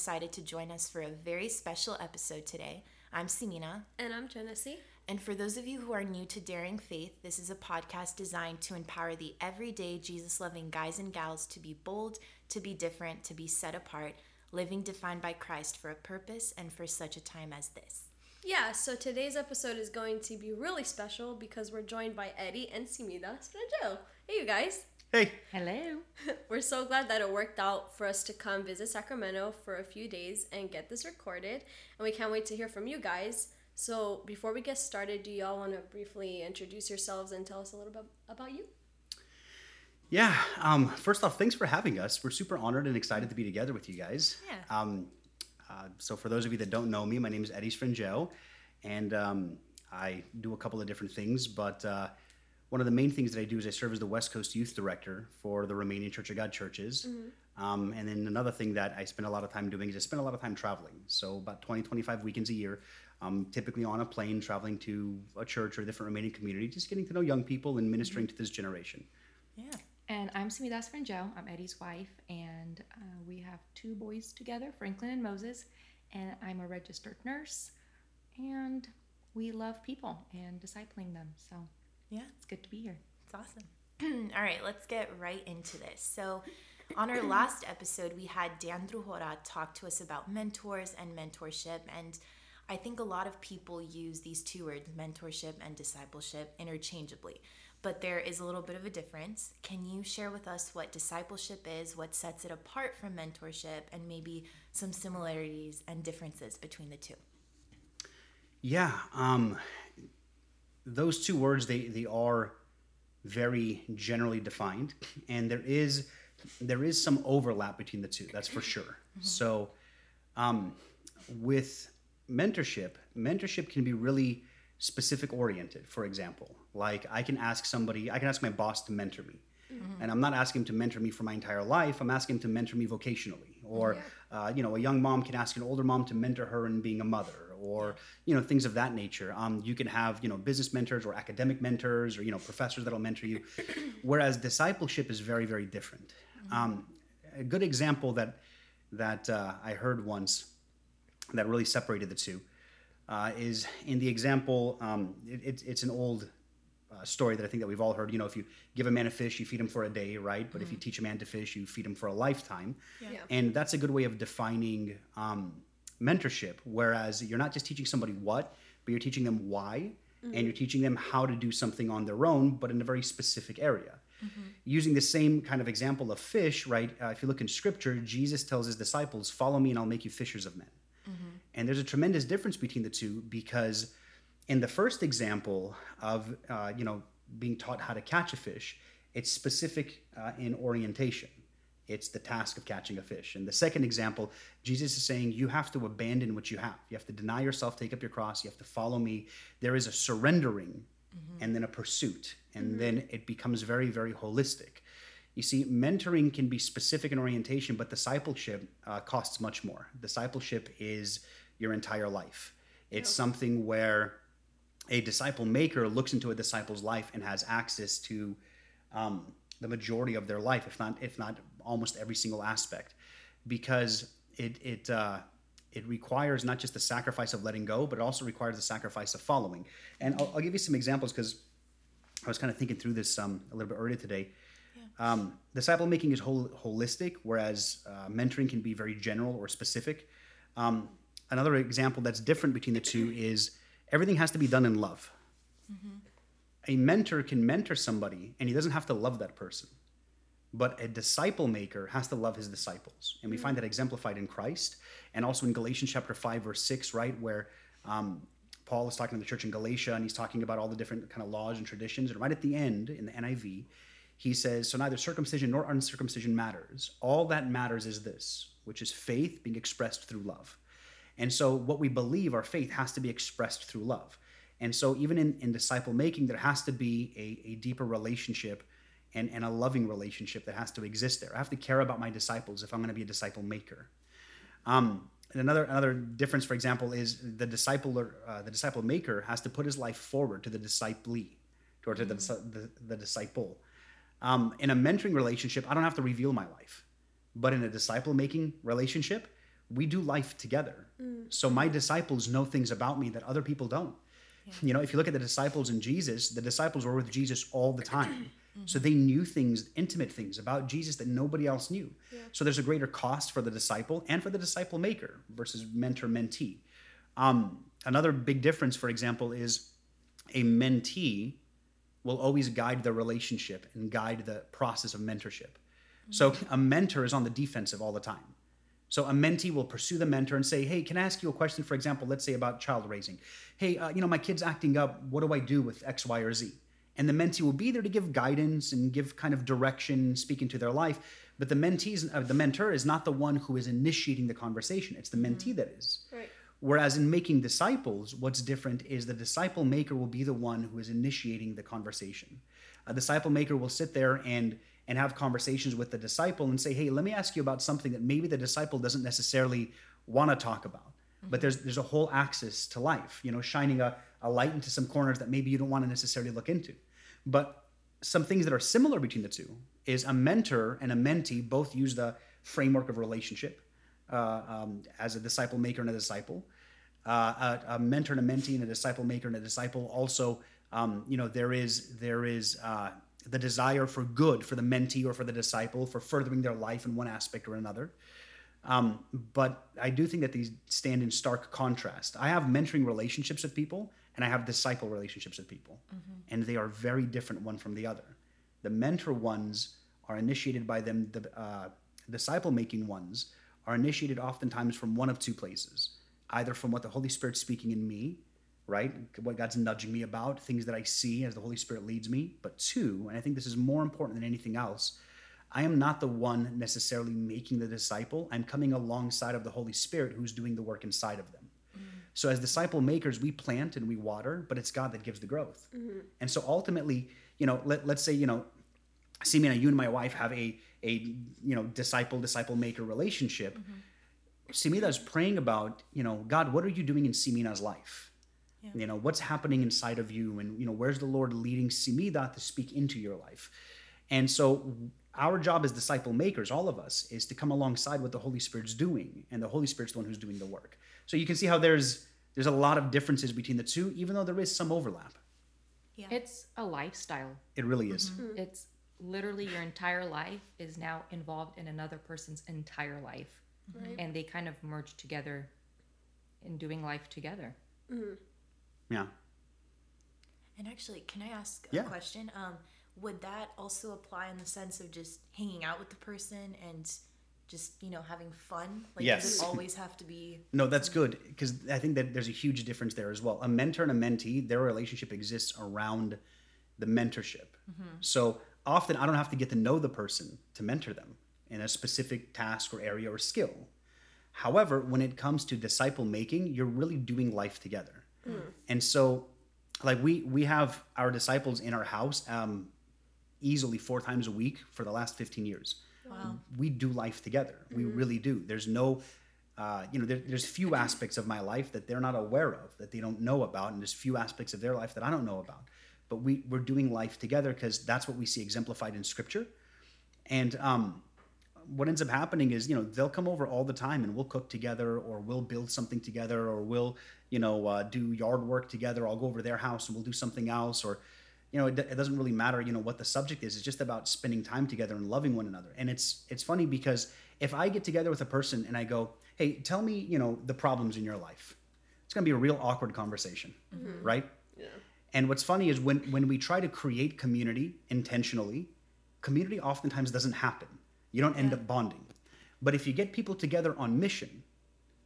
decided to join us for a very special episode today. I'm Simina. And I'm Genesee. And for those of you who are new to Daring Faith, this is a podcast designed to empower the everyday Jesus loving guys and gals to be bold, to be different, to be set apart, living defined by Christ for a purpose and for such a time as this. Yeah, so today's episode is going to be really special because we're joined by Eddie and Simida Sfrengeu. Hey, you guys. Hey. Hello. We're so glad that it worked out for us to come visit Sacramento for a few days and get this recorded. And we can't wait to hear from you guys. So, before we get started, do y'all want to briefly introduce yourselves and tell us a little bit about you? Yeah. Um, first off, thanks for having us. We're super honored and excited to be together with you guys. Yeah. Um, uh, so, for those of you that don't know me, my name is Eddie Sfrengeu, and um, I do a couple of different things. But uh, one of the main things that I do is I serve as the West Coast Youth Director for the Romanian Church of God churches. Um, and then another thing that I spend a lot of time doing is I spend a lot of time traveling. So, about 20, 25 weekends a year, I'm typically on a plane traveling to a church or a different Romanian community, just getting to know young people and ministering to this generation. Yeah. And I'm Simidas Joe. I'm Eddie's wife, and uh, we have two boys together, Franklin and Moses. And I'm a registered nurse, and we love people and discipling them. So Yeah. it's good to be here. It's awesome. All right, let's get right into this. So, on our last episode, we had Dan Druhora talk to us about mentors and mentorship. And I think a lot of people use these two words, mentorship and discipleship, interchangeably. But there is a little bit of a difference. Can you share with us what discipleship is, what sets it apart from mentorship, and maybe some similarities and differences between the two? Yeah, um, those two words they they are very generally defined, and there is there is some overlap between the two. That's for sure. So, um, with mentorship, mentorship can be really specific oriented. For example, like I can ask somebody, I can ask my boss to mentor me. And I'm not asking him to mentor me for my entire life. I'm asking him to mentor me vocationally. Or, uh, you know, a young mom can ask an older mom to mentor her in being a mother, or you know, things of that nature. Um, you can have you know business mentors or academic mentors, or you know, professors that'll mentor you. Whereas discipleship is very, very different. Um, a good example that that uh, I heard once that really separated the two uh, is in the example. Um, it, it, it's an old uh, story that I think that we've all heard. You know, if you give a man a fish, you feed him for a day, right? But if you teach a man to fish, you feed him for a lifetime. Yeah. And that's a good way of defining um, mentorship. Whereas you're not just teaching somebody what, but you're teaching them why, and you're teaching them how to do something on their own, but in a very specific area. Using the same kind of example of fish, right? Uh, if you look in scripture, Jesus tells his disciples, Follow me and I'll make you fishers of men. And there's a tremendous difference between the two because in the first example of uh, you know being taught how to catch a fish, it's specific uh, in orientation. It's the task of catching a fish. In the second example, Jesus is saying you have to abandon what you have. You have to deny yourself, take up your cross. You have to follow me. There is a surrendering and then a pursuit, and then it becomes very, very holistic. You see, mentoring can be specific in orientation, but discipleship uh, costs much more. Discipleship is your entire life. It's something where a disciple maker looks into a disciple's life and has access to um, the majority of their life, if not if not almost every single aspect, because it it uh, it requires not just the sacrifice of letting go, but it also requires the sacrifice of following. And I'll, I'll give you some examples because I was kind of thinking through this um, a little bit earlier today. Um, disciple making is hol- holistic, whereas uh, mentoring can be very general or specific. Um, another example that's different between the two is everything has to be done in love. A mentor can mentor somebody and he doesn't have to love that person. But a disciple maker has to love his disciples. And we find that exemplified in Christ and also in Galatians chapter 5, verse 6, right? Where um, Paul is talking to the church in Galatia and he's talking about all the different kind of laws and traditions. And right at the end in the NIV, he says, So neither circumcision nor uncircumcision matters. All that matters is this, which is faith being expressed through love. And so, what we believe, our faith, has to be expressed through love. And so, even in, in disciple making, there has to be a, a deeper relationship and, and a loving relationship that has to exist there. I have to care about my disciples if I'm going to be a disciple maker. Um, and another another difference, for example, is the disciple or uh, the disciple maker has to put his life forward to the disciplee, or to the, the, the disciple. Um, in a mentoring relationship, I don't have to reveal my life. but in a disciple making relationship, we do life together. So my disciples know things about me that other people don't. You know, if you look at the disciples in Jesus, the disciples were with Jesus all the time. So they knew things, intimate things about Jesus that nobody else knew. So there's a greater cost for the disciple and for the disciple maker versus mentor mentee. Um, another big difference, for example, is a mentee will always guide the relationship and guide the process of mentorship. So a mentor is on the defensive all the time. So a mentee will pursue the mentor and say, "Hey, can I ask you a question? For example, let's say about child raising. Hey, uh, you know, my kid's acting up. What do I do with X, Y, or Z?" And the mentee will be there to give guidance and give kind of direction, speak into their life. But the mentees, uh, the mentor, is not the one who is initiating the conversation. It's the mentee that is. Right. Whereas in making disciples, what's different is the disciple maker will be the one who is initiating the conversation. A disciple maker will sit there and and have conversations with the disciple and say, "Hey, let me ask you about something that maybe the disciple doesn't necessarily want to talk about." But there's there's a whole axis to life, you know, shining a, a light into some corners that maybe you don't want to necessarily look into. But some things that are similar between the two is a mentor and a mentee both use the framework of relationship uh, um, as a disciple maker and a disciple. Uh, a, a, mentor and a mentee and a disciple maker and a disciple also, um, you know, there is there is uh, the desire for good for the mentee or for the disciple for furthering their life in one aspect or another. Um, but I do think that these stand in stark contrast. I have mentoring relationships with people and I have disciple relationships with people, and they are very different one from the other. The mentor ones are initiated by them, the uh, disciple making ones are initiated oftentimes from one of two places either from what the Holy Spirit's speaking in me, right? What God's nudging me about, things that I see as the Holy Spirit leads me. But two, and I think this is more important than anything else, I am not the one necessarily making the disciple. I'm coming alongside of the Holy Spirit who's doing the work inside of them. So, as disciple makers, we plant and we water, but it's God that gives the growth. Mm-hmm. And so, ultimately, you know, let, let's say, you know, Simina, you and my wife have a a you know disciple disciple maker relationship. Mm-hmm. Simina is praying about, you know, God, what are you doing in Simina's life? You know, what's happening inside of you, and you know, where's the Lord leading Simida to speak into your life? And so, our job as disciple makers, all of us, is to come alongside what the Holy Spirit's doing, and the Holy Spirit's the one who's doing the work. So you can see how there's there's a lot of differences between the two, even though there is some overlap. Yeah. It's a lifestyle. It really is. Mm-hmm. Mm-hmm. It's literally your entire life is now involved in another person's entire life. Right. And they kind of merge together in doing life together. Mm-hmm. Yeah. And actually, can I ask Yeah. a question? Um, would that also apply in the sense of just hanging out with the person and just you know having fun? Like, Yes. does it always have to be? No, that's good because I think that there's a huge difference there as well. A mentor and a mentee, their relationship exists around the mentorship. So often I don't have to get to know the person to mentor them in a specific task or area or skill. However, when it comes to disciple making, you're really doing life together. And so like we we have our disciples in our house um, easily four times a week for the last 15 years Wow. we do life together. We really do. There's no, uh, you know, there, there's few aspects of my life that they're not aware of, that they don't know about, and there's few aspects of their life that I don't know about. But we we're doing life together because that's what we see exemplified in Scripture. And um, what ends up happening is, you know, they'll come over all the time, and we'll cook together, or we'll build something together, or we'll, you know, uh, do yard work together. I'll go over to their house and we'll do something else, or you know, it, it doesn't really matter, you know, what the subject is. It's just about spending time together and loving one another. And it's it's funny because if I get together with a person and I go, "Hey, tell me, you know, the problems in your life," it's going to be a real awkward conversation, mm-hmm. right? Yeah. And what's funny is when when we try to create community intentionally, community oftentimes doesn't happen. You don't end Yeah. up bonding. But if you get people together on mission,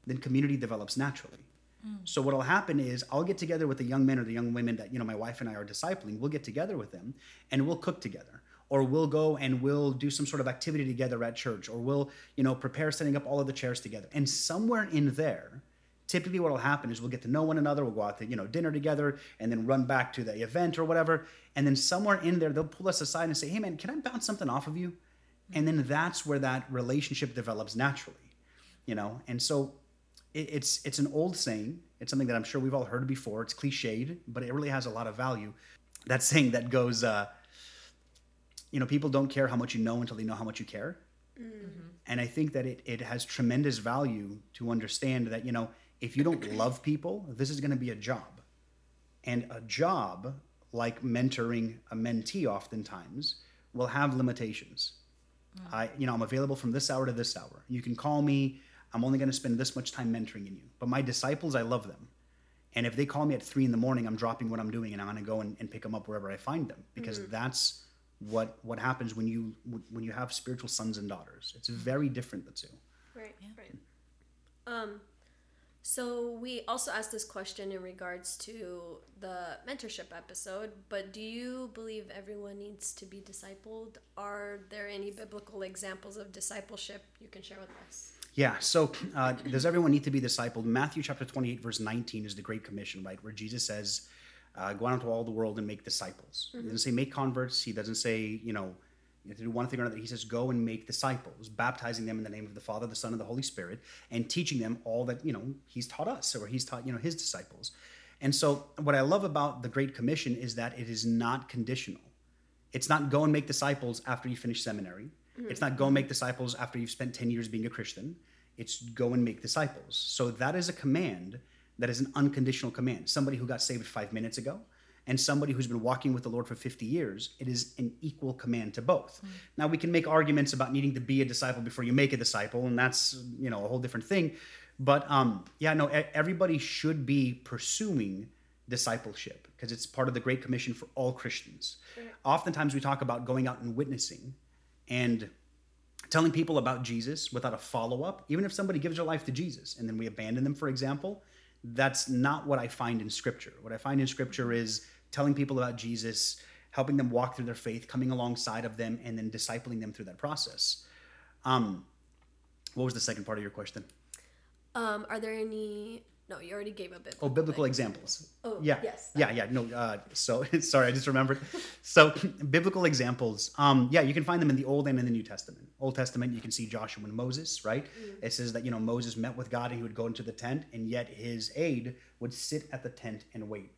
then community develops naturally. Mm. So what'll happen is I'll get together with the young men or the young women that you know my wife and I are discipling. We'll get together with them and we'll cook together. Or we'll go and we'll do some sort of activity together at church, or we'll, you know, prepare setting up all of the chairs together. And somewhere in there, typically what'll happen is we'll get to know one another, we'll go out to, you know, dinner together and then run back to the event or whatever. And then somewhere in there, they'll pull us aside and say, Hey man, can I bounce something off of you? And then mm. that's where that relationship develops naturally. You know, and so it, it's it's an old saying. It's something that I'm sure we've all heard before. It's cliched, but it really has a lot of value. That saying that goes, uh, you know, people don't care how much you know until they know how much you care. And I think that it, it has tremendous value to understand that, you know, if you don't love people, this is going to be a job. And a job, like mentoring a mentee oftentimes, will have limitations. I, you know, I'm available from this hour to this hour. You can call me. I'm only going to spend this much time mentoring in you. But my disciples, I love them. And if they call me at three in the morning, I'm dropping what I'm doing and I'm going to go and, and pick them up wherever I find them because that's what what happens when you when you have spiritual sons and daughters. It's very different the two. Right, right. Um, so we also asked this question in regards to the mentorship episode, but do you believe everyone needs to be discipled? Are there any biblical examples of discipleship you can share with us? Yeah. So, uh, does everyone need to be discipled? Matthew chapter 28, verse 19 is the Great Commission, right? Where Jesus says, uh, go out into all the world and make disciples. He doesn't say make converts. He doesn't say, you know, you have to do one thing or another. He says, go and make disciples, baptizing them in the name of the Father, the Son, and the Holy Spirit, and teaching them all that, you know, he's taught us or he's taught, you know, his disciples. And so, what I love about the Great Commission is that it is not conditional. It's not go and make disciples after you finish seminary. It's not go and make disciples after you've spent 10 years being a Christian. It's go and make disciples. So that is a command that is an unconditional command. Somebody who got saved five minutes ago and somebody who's been walking with the Lord for 50 years, it is an equal command to both. Now we can make arguments about needing to be a disciple before you make a disciple, and that's you know a whole different thing. But um, yeah, no, everybody should be pursuing discipleship because it's part of the Great Commission for all Christians. Oftentimes we talk about going out and witnessing and telling people about Jesus without a follow up, even if somebody gives their life to Jesus and then we abandon them, for example, that's not what I find in Scripture. What I find in Scripture is telling people about Jesus, helping them walk through their faith, coming alongside of them, and then discipling them through that process. Um, what was the second part of your question? Um, are there any? No, you already gave a bit. Oh, biblical examples. Oh, yeah, yes, yeah, yeah. No, uh, so sorry, I just remembered. So, biblical examples. Um, yeah, you can find them in the Old and in the New Testament. Old Testament, you can see Joshua and Moses, right? It says that you know Moses met with God and he would go into the tent, and yet his aide would sit at the tent and wait.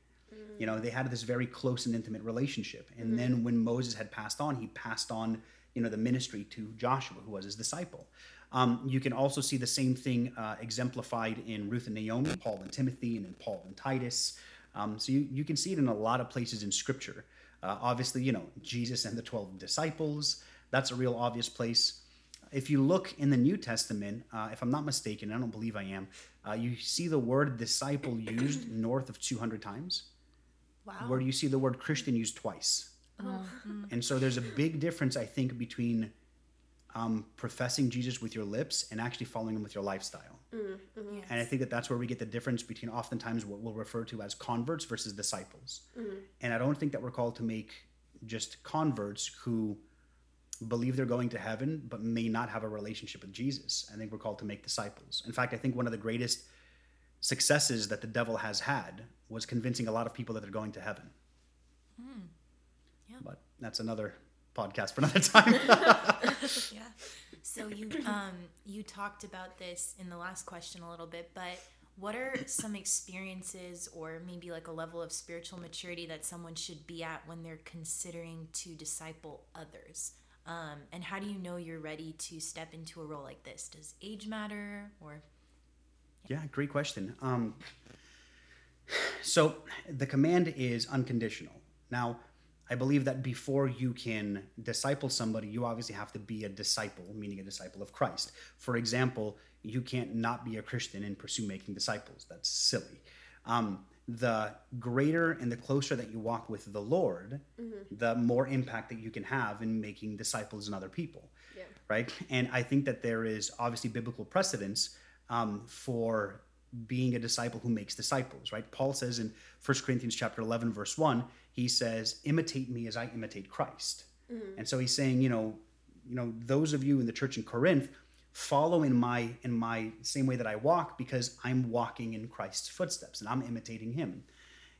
You know, they had this very close and intimate relationship. And then when Moses had passed on, he passed on, you know, the ministry to Joshua, who was his disciple. Um, you can also see the same thing uh, exemplified in Ruth and Naomi, Paul and Timothy, and in Paul and Titus. Um, so you, you can see it in a lot of places in Scripture. Uh, obviously, you know, Jesus and the 12 disciples, that's a real obvious place. If you look in the New Testament, uh, if I'm not mistaken, I don't believe I am, uh, you see the word disciple used north of 200 times Wow. where you see the word Christian used twice. And so there's a big difference, I think, between um, professing Jesus with your lips and actually following him with your lifestyle. Mm, mm-hmm. And I think that that's where we get the difference between oftentimes what we'll refer to as converts versus disciples. Mm-hmm. And I don't think that we're called to make just converts who believe they're going to heaven but may not have a relationship with Jesus. I think we're called to make disciples. In fact, I think one of the greatest successes that the devil has had was convincing a lot of people that they're going to heaven. Hmm. Yeah. But that's another podcast for another time. yeah. So you um you talked about this in the last question a little bit, but what are some experiences or maybe like a level of spiritual maturity that someone should be at when they're considering to disciple others? Um, and how do you know you're ready to step into a role like this? Does age matter or yeah, great question. Um, so the command is unconditional. Now, I believe that before you can disciple somebody, you obviously have to be a disciple, meaning a disciple of Christ. For example, you can't not be a Christian and pursue making disciples. That's silly. Um, the greater and the closer that you walk with the Lord, the more impact that you can have in making disciples and other people. Yeah. Right. And I think that there is obviously biblical precedence um, for being a disciple who makes disciples. Right. Paul says in 1 Corinthians chapter 11, verse 1, he says, imitate me as I imitate Christ. And so he's saying, you know, you know, those of you in the church in Corinth, follow in my in my same way that I walk because I'm walking in Christ's footsteps and I'm imitating him.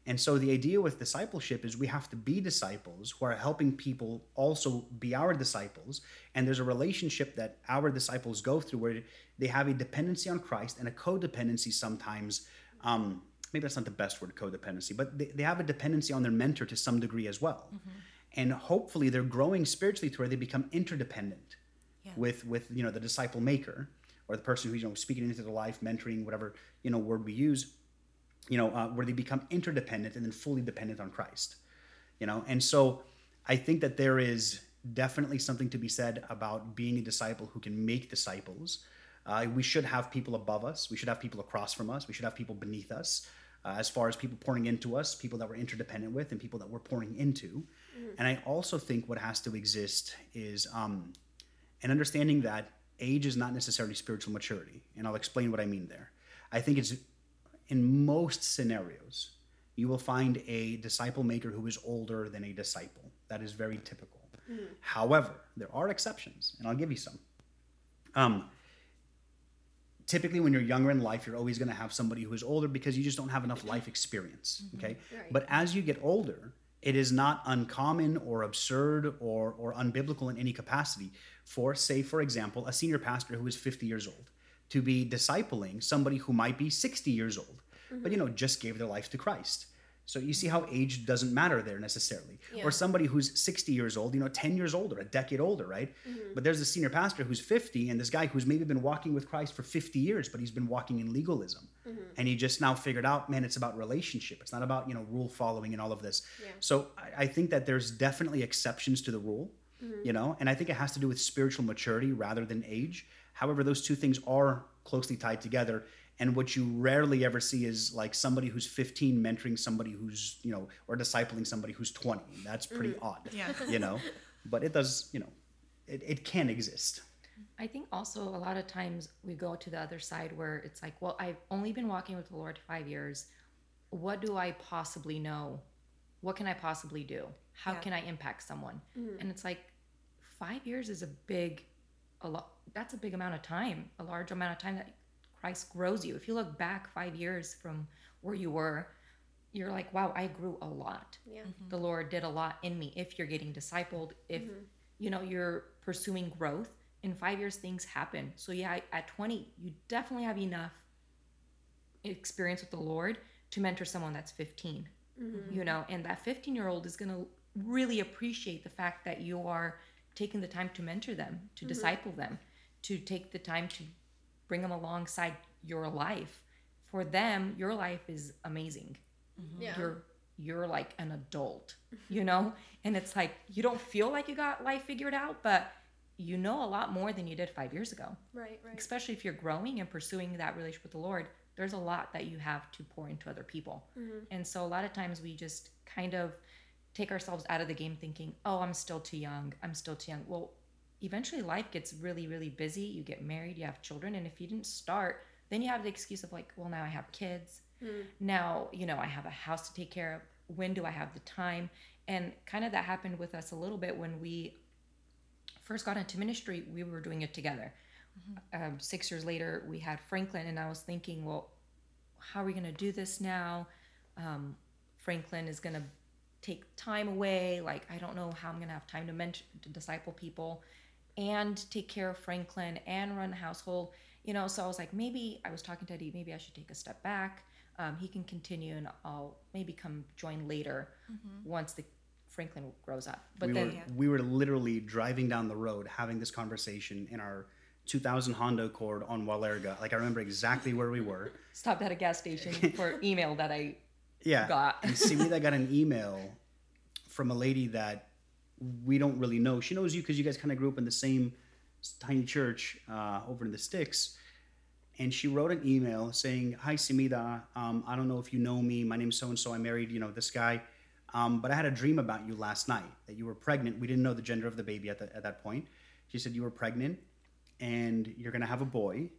And so the idea with discipleship is we have to be disciples who are helping people also be our disciples. And there's a relationship that our disciples go through where they have a dependency on Christ and a codependency sometimes. Um, maybe that's not the best word, codependency, but they, they have a dependency on their mentor to some degree as well. And hopefully they're growing spiritually to where they become interdependent yeah. with with you know the disciple maker or the person who's you know speaking into their life, mentoring, whatever you know word we use, you know, uh, where they become interdependent and then fully dependent on Christ, you know. And so I think that there is definitely something to be said about being a disciple who can make disciples. Uh, we should have people above us. We should have people across from us. We should have people beneath us. Uh, as far as people pouring into us, people that we're interdependent with, and people that we're pouring into. And I also think what has to exist is um, an understanding that age is not necessarily spiritual maturity. And I'll explain what I mean there. I think it's in most scenarios, you will find a disciple maker who is older than a disciple. That is very typical. However, there are exceptions, and I'll give you some. Um, typically, when you're younger in life, you're always going to have somebody who is older because you just don't have enough life experience. Mm-hmm. Okay. Right. But as you get older, it is not uncommon or absurd or, or unbiblical in any capacity for, say, for example, a senior pastor who is 50 years old to be discipling somebody who might be 60 years old, but mm-hmm. you know, just gave their life to Christ. So you see how age doesn't matter there necessarily. Or somebody who's 60 years old, you know, 10 years older, a decade older, right? Mm-hmm. But there's a senior pastor who's 50 and this guy who's maybe been walking with Christ for 50 years, but he's been walking in legalism. Mm-hmm. And he just now figured out, man, it's about relationship. It's not about, you know, rule following and all of this. So I, I think that there's definitely exceptions to the rule, mm-hmm. you know, and I think it has to do with spiritual maturity rather than age. However, those two things are closely tied together. And what you rarely ever see is like somebody who's 15 mentoring somebody who's, you know, or discipling somebody who's 20. That's pretty mm-hmm. odd, Yeah. you know, but it does, you know, it, it can exist. I think also a lot of times we go to the other side where it's like, well, I've only been walking with the Lord five years. What do I possibly know? What can I possibly do? How Yeah. can I impact someone? Mm-hmm. And it's like, five years is a big, a lot. That's a big amount of time, a large amount of time that Christ grows you. If you look back five years from where you were, you're like, wow, I grew a lot. Yeah. Mm-hmm. the lord did a lot in me if you're getting discipled if mm-hmm. you know you're pursuing growth. In five years things happen. So yeah at 20 you definitely have enough experience with the lord to mentor someone that's 15 mm-hmm. you know and that 15 year old is going to really appreciate the fact that you are taking the time to mentor them to disciple them to take the time to bring them alongside your life. For them your life is amazing. Mm-hmm. Yeah. you're you're like an adult you know? And it's like you don't feel like you got life figured out but you know a lot more than you did five years ago. Right. Right. especially if you're growing and pursuing that relationship with the lord there's a lot that you have to pour into other people. Mm-hmm. And so a lot of times we just kind of take ourselves out of the game thinking oh i'm still too young. I'm still too young. Well eventually life gets really really busy you get married you have children and if you didn't start then you have the excuse of like well now i have kids. Now you know i have a house to take care of. When do i have the time? And kind of that happened with us a little bit when we first got into ministry we were doing it together. Um, six years later we had franklin and i was thinking well how are we going to do this now? Um, franklin is going to take time away. Like i don't know how i'm going to have time to mentor to disciple people and take care of franklin and run a household you know so i was like maybe i was talking to eddie maybe i should take a step back um, he can continue and i'll maybe come join later once the franklin grows up but we then were we were literally driving down the road having this conversation in our 2000 Honda Accord on Walerga. Like I remember exactly where we were. stopped at a gas station for email that i Yeah. Got. and Simida got an email from a lady that we don't really know. She knows you because you guys kind of grew up in the same tiny church uh, over in the sticks. And she wrote an email saying, "Hi Simida, um, I don't know if you know me. My name's so and so. I married you know this guy, um, but I had a dream about you last night that you were pregnant. We didn't know the gender of the baby at, the, at that point. She said you were pregnant, and you're gonna have a boy,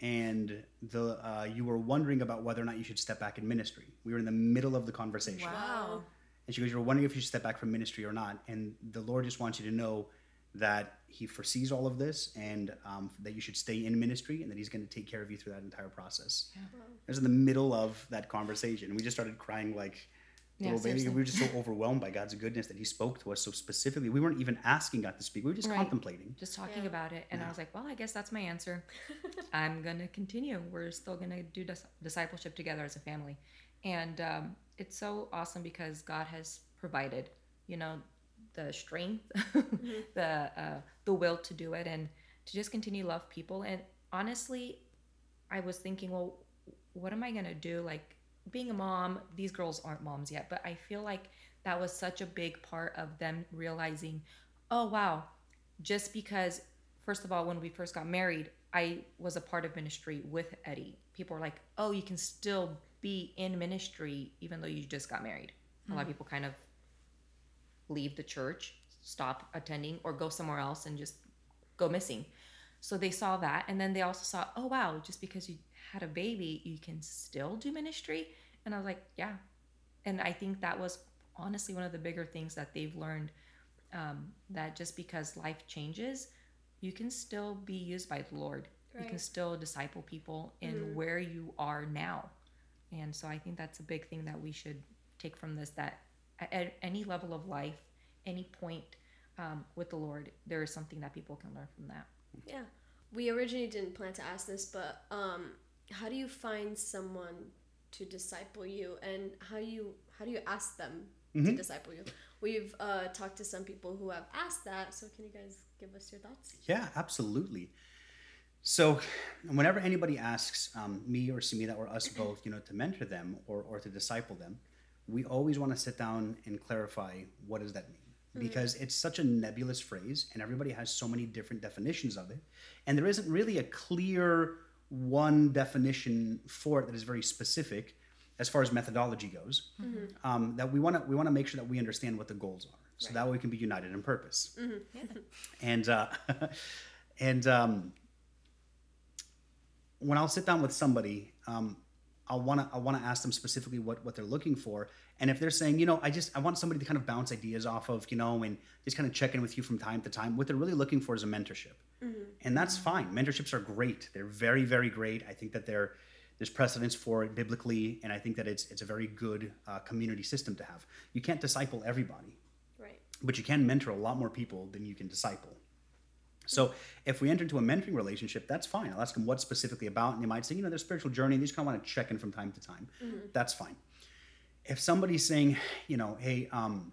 and the uh, you were wondering about whether or not you should step back in ministry. We were in the middle of the conversation, Wow. And she goes, "You're wondering if you should step back from ministry or not." And the Lord just wants you to know that He foresees all of this, and um, that you should stay in ministry, and that He's going to take care of you through that entire process. It was in the middle of that conversation, and we just started crying like. Yeah, Little baby, seriously. we were just so overwhelmed by God's goodness that He spoke to us so specifically. We weren't even asking God to speak; we were just Right. contemplating. just talking Yeah. about it and i was like well i guess that's my answer i'm gonna continue we're still gonna do dis- discipleship together as a family and um, it's so awesome because god has provided you know the strength the uh, the will to do it and to just continue to love people. And honestly, I was thinking, well, what am I gonna do? Like being a mom, these girls aren't moms yet, but I feel like that was such a big part of them realizing, oh wow, just because first of all, when we first got married, I was a part of ministry with Eddie. People were like, oh, you can still be in ministry even though you just got married. A lot of people kind of leave the church, stop attending, or go somewhere else and just go missing. So they saw that, and then they also saw, oh wow, just because you had a baby, you can still do ministry. And I was like, yeah. And I think that was honestly one of the bigger things that they've learned um, that just because life changes, you can still be used by the Lord. You can still disciple people in where you are now. And so I think that's a big thing that we should take from this that at, at any level of life, any point um, with the Lord, there is something that people can learn from that. Yeah. We originally didn't plan to ask this, but um, how do you find someone to disciple you, and how do you how do you ask them to disciple you? We've uh, talked to some people who have asked that, so can you guys give us your thoughts? Yeah, absolutely. So, whenever anybody asks um, me or Simida or us both, you know, to mentor them or, or to disciple them, we always want to sit down and clarify what does that mean? Because it's such a nebulous phrase and everybody has so many different definitions of it and there isn't really a clear one definition for it that is very specific as far as methodology goes um, that we want to we want to make sure that we understand what the goals are. So that way we can be united in purpose. And uh, and um, when I'll sit down with somebody, um, I'll want to I want to ask them specifically what what they're looking for, and if they're saying, you know, I just I want somebody to kind of bounce ideas off of, you know, and just kind of check in with you from time to time. What they're really looking for is a mentorship, and that's fine. Mentorships are great. They're very very great. I think that they're there's precedence for it biblically, and I think that it's it's a very good uh, community system to have. You can't disciple everybody, Right. but you can mentor a lot more people than you can disciple. So if we enter into a mentoring relationship, that's fine. I'll ask them what specifically about, and they might say, you know, their spiritual journey. They just kind of want to check in from time to time. That's fine. If somebody's saying, you know, hey, um,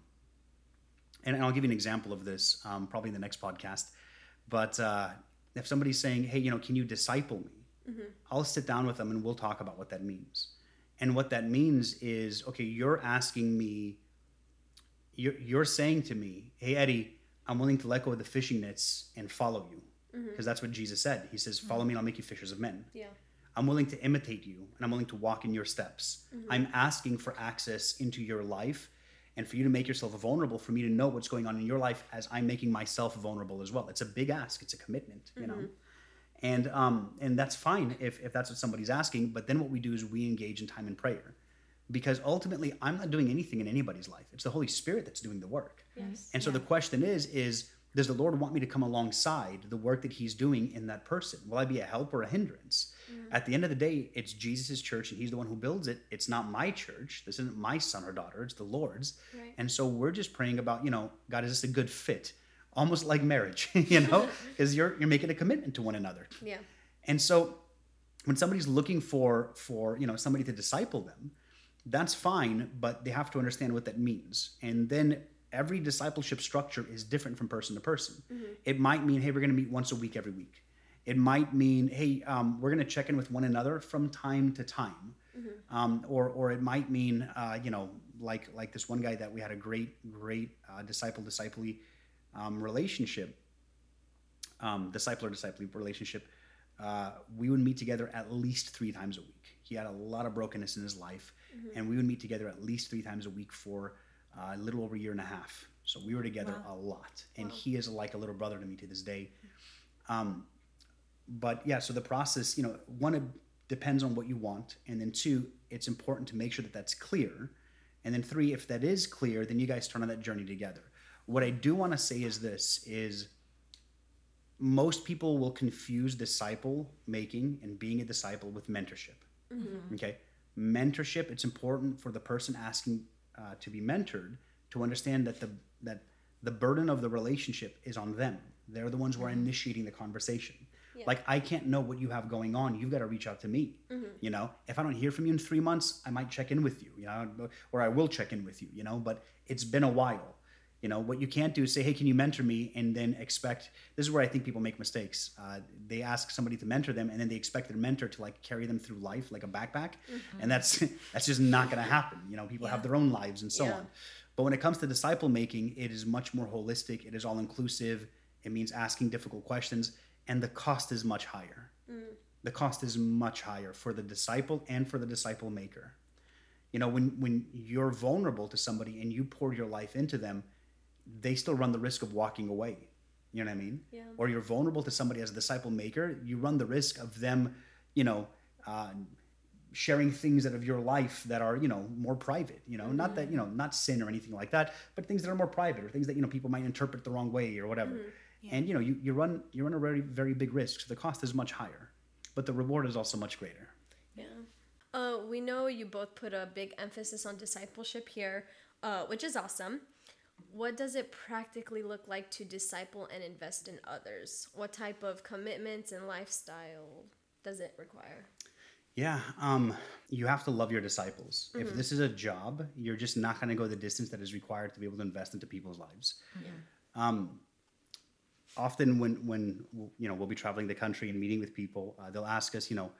and, and I'll give you an example of this um, probably in the next podcast, but uh, if somebody's saying, hey, you know, can you disciple me? I'll sit down with them and we'll talk about what that means. And what that means is, okay, you're asking me you're, you're saying to me, hey, Eddie, I'm willing to let go of the fishing nets and follow you. Mm-hmm. Because that's what Jesus said. He says, follow mm-hmm. me and I'll make you fishers of men. Yeah. I'm willing to imitate you and I'm willing to walk in your steps. Mm-hmm. I'm asking for access into your life and for you to make yourself vulnerable, for me to know what's going on in your life as I'm making myself vulnerable as well. It's a big ask, it's a commitment, you know? And um, and that's fine if, if that's what somebody's asking. But then what we do is we engage in time and prayer. Because ultimately I'm not doing anything in anybody's life. It's the Holy Spirit that's doing the work. Yes. And so the question is, is does the Lord want me to come alongside the work that He's doing in that person? Will I be a help or a hindrance? Mm. At the end of the day, it's Jesus' church and He's the one who builds it. It's not my church. This isn't my son or daughter, it's the Lord's. Right. And so we're just praying about, you know, God, is this a good fit? Almost like marriage, you know, is you're you're making a commitment to one another. Yeah. And so when somebody's looking for for, you know, somebody to disciple them, that's fine, but they have to understand what that means. And then every discipleship structure is different from person to person. It might mean, hey, we're going to meet once a week every week. It might mean, hey, um, we're going to check in with one another from time to time. Um, or, or it might mean, uh, you know, like like this one guy that we had a great, great uh, disciple disciply um, relationship, um, discipler disciple relationship. Uh, we would meet together at least three times a week. He had a lot of brokenness in his life, and we would meet together at least three times a week for uh, a little over a year and a half. So we were together a lot, and he is like a little brother to me to this day. Um, but yeah, so the process, you know, one it depends on what you want, and then two, it's important to make sure that that's clear, and then three, if that is clear, then you guys turn on that journey together. What I do want to say is this: is most people will confuse disciple making and being a disciple with mentorship. Okay, mentorship. It's important for the person asking uh, to be mentored to understand that the that the burden of the relationship is on them. They're the ones who are initiating the conversation. Like I can't know what you have going on. You've got to reach out to me. You know, if I don't hear from you in three months, I might check in with you. You know, or I will check in with you. You know, but it's been a while. You know, what you can't do is say, hey, can you mentor me? And then expect, this is where I think people make mistakes. Uh, they ask somebody to mentor them and then they expect their mentor to like carry them through life like a backpack. And that's, that's just not going to happen. You know, people have their own lives and so Yeah. on. But when it comes to disciple making, it is much more holistic. It is all inclusive. It means asking difficult questions, and the cost is much higher. The cost is much higher for the disciple and for the disciple maker. You know, when when you're vulnerable to somebody and you pour your life into them, they still run the risk of walking away. You know what I mean? Yeah. Or you're vulnerable to somebody as a disciple maker, you run the risk of them, you know, uh, sharing things out of your life that are you know more private you know not that you know not sin or anything like that but things that are more private or things that you know people might interpret the wrong way or whatever and you know you, you run you run a very very big risk so the cost is much higher but the reward is also much greater Yeah. Uh, we know you both put a big emphasis on discipleship here, uh, which is awesome. What does it practically look like to disciple and invest in others? What type of commitments and lifestyle does it require? Yeah, um, you have to love your disciples. If this is a job, you're just not going to go the distance that is required to be able to invest into people's lives. Um, often, when when you know we'll be traveling the country and meeting with people, uh, they'll ask us, you know,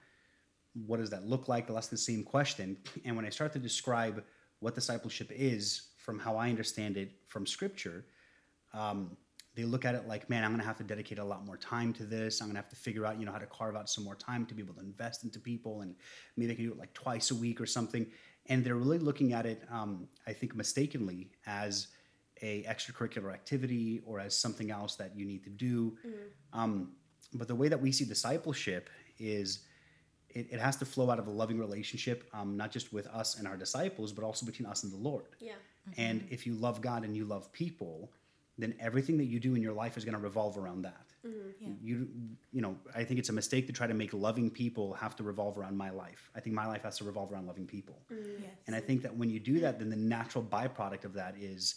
what does that look like? They'll ask the same question, and when I start to describe what discipleship is from how I understand it from Scripture, um, they look at it like, man, I'm going to have to dedicate a lot more time to this. I'm going to have to figure out, you know, how to carve out some more time to be able to invest into people, and maybe I can do it like twice a week or something. And they're really looking at it, um, I think, mistakenly as a extracurricular activity or as something else that you need to do. Um, but the way that we see discipleship is it, it has to flow out of a loving relationship, um, not just with us and our disciples, but also between us and the Lord. Yeah. And mm-hmm. if you love God and you love people, then everything that you do in your life is going to revolve around that. Mm-hmm. Yeah. You, you know, I think it's a mistake to try to make loving people have to revolve around my life. I think my life has to revolve around loving people. Mm-hmm. Yes. And I think that when you do that, then the natural byproduct of that is,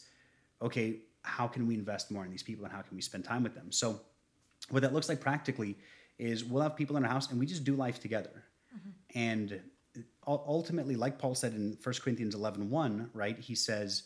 okay, how can we invest more in these people and how can we spend time with them? So, what that looks like practically is we'll have people in our house and we just do life together. And ul- ultimately, like Paul said in 1 Corinthians 11 1, right, he says,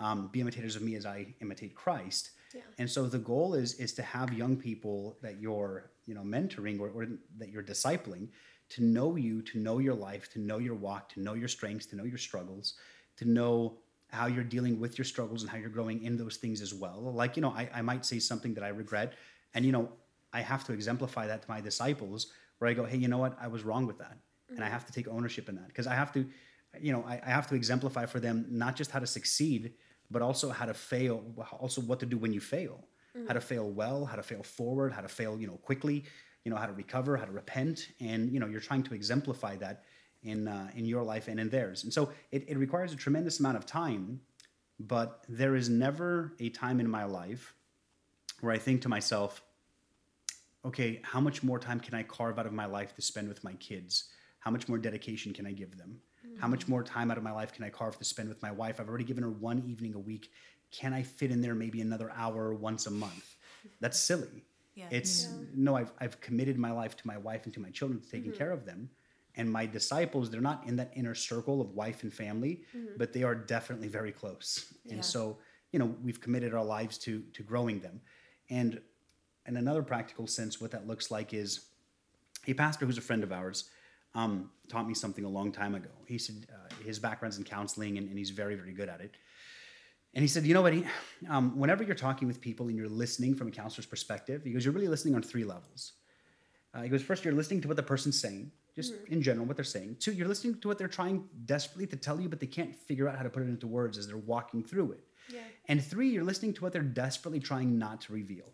um, Be imitators of me as I imitate Christ. Yeah. And so the goal is is to have young people that you're you know mentoring or, or that you're discipling to know you, to know your life, to know your walk, to know your strengths, to know your struggles, to know how you're dealing with your struggles and how you're growing in those things as well. Like, you know, I, I might say something that I regret, and, you know, I have to exemplify that to my disciples where I go, hey, you know what? I was wrong with that. And I have to take ownership in that because I have to, you know, I, I have to exemplify for them not just how to succeed, but also how to fail, also what to do when you fail, how to fail well, how to fail forward, how to fail, you know, quickly, you know, how to recover, how to repent. And, you know, you're trying to exemplify that in, uh, in your life and in theirs. And so it, it requires a tremendous amount of time, but there is never a time in my life where I think to myself, okay, how much more time can I carve out of my life to spend with my kids? How much more dedication can I give them? How mm-hmm. much more time out of my life can I carve to spend with my wife? I've already given her one evening a week. Can I fit in there maybe another hour once a month? That's silly. Yeah. It's no, I've, I've committed my life to my wife and to my children to taking mm-hmm. care of them. And my disciples, they're not in that inner circle of wife and family, mm-hmm. but they are definitely very close. And so, you know, we've committed our lives to to growing them. And in another practical sense, what that looks like is a pastor who's a friend of ours um, taught me something a long time ago. He said uh, his background's in counseling and, and he's very, very good at it. And he said, you know what? He, um, whenever you're talking with people and you're listening from a counselor's perspective, he goes, you're really listening on three levels. Uh, he goes, first, you're listening to what the person's saying, just in general, what they're saying. Two, you're listening to what they're trying desperately to tell you, but they can't figure out how to put it into words as they're walking through it. Yeah. And three, you're listening to what they're desperately trying not to reveal.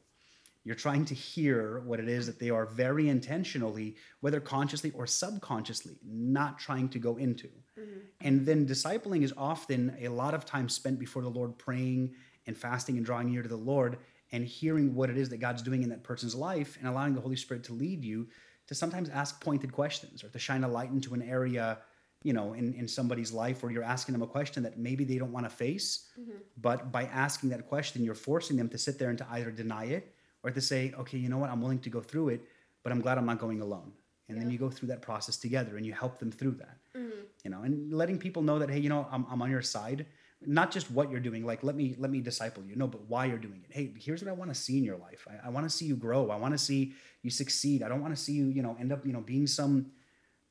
You're trying to hear what it is that they are very intentionally, whether consciously or subconsciously, not trying to go into. Mm-hmm. And then discipling is often a lot of time spent before the Lord praying and fasting and drawing near to the Lord and hearing what it is that God's doing in that person's life and allowing the Holy Spirit to lead you to sometimes ask pointed questions or to shine a light into an area you know in, in somebody's life where you're asking them a question that maybe they don't want to face mm-hmm. but by asking that question you're forcing them to sit there and to either deny it or to say okay you know what? I'm willing to go through it but i'm glad i'm not going alone. And then you go through that process together and you help them through that mm-hmm. you know and letting people know that hey you know I'm, I'm on your side. Not just what you're doing like let me let me disciple you. No but why you're doing it. Hey here's what i want to see in your life. I, I want to see you grow. I want to see you succeed. I don't want to see you you know end up you know being some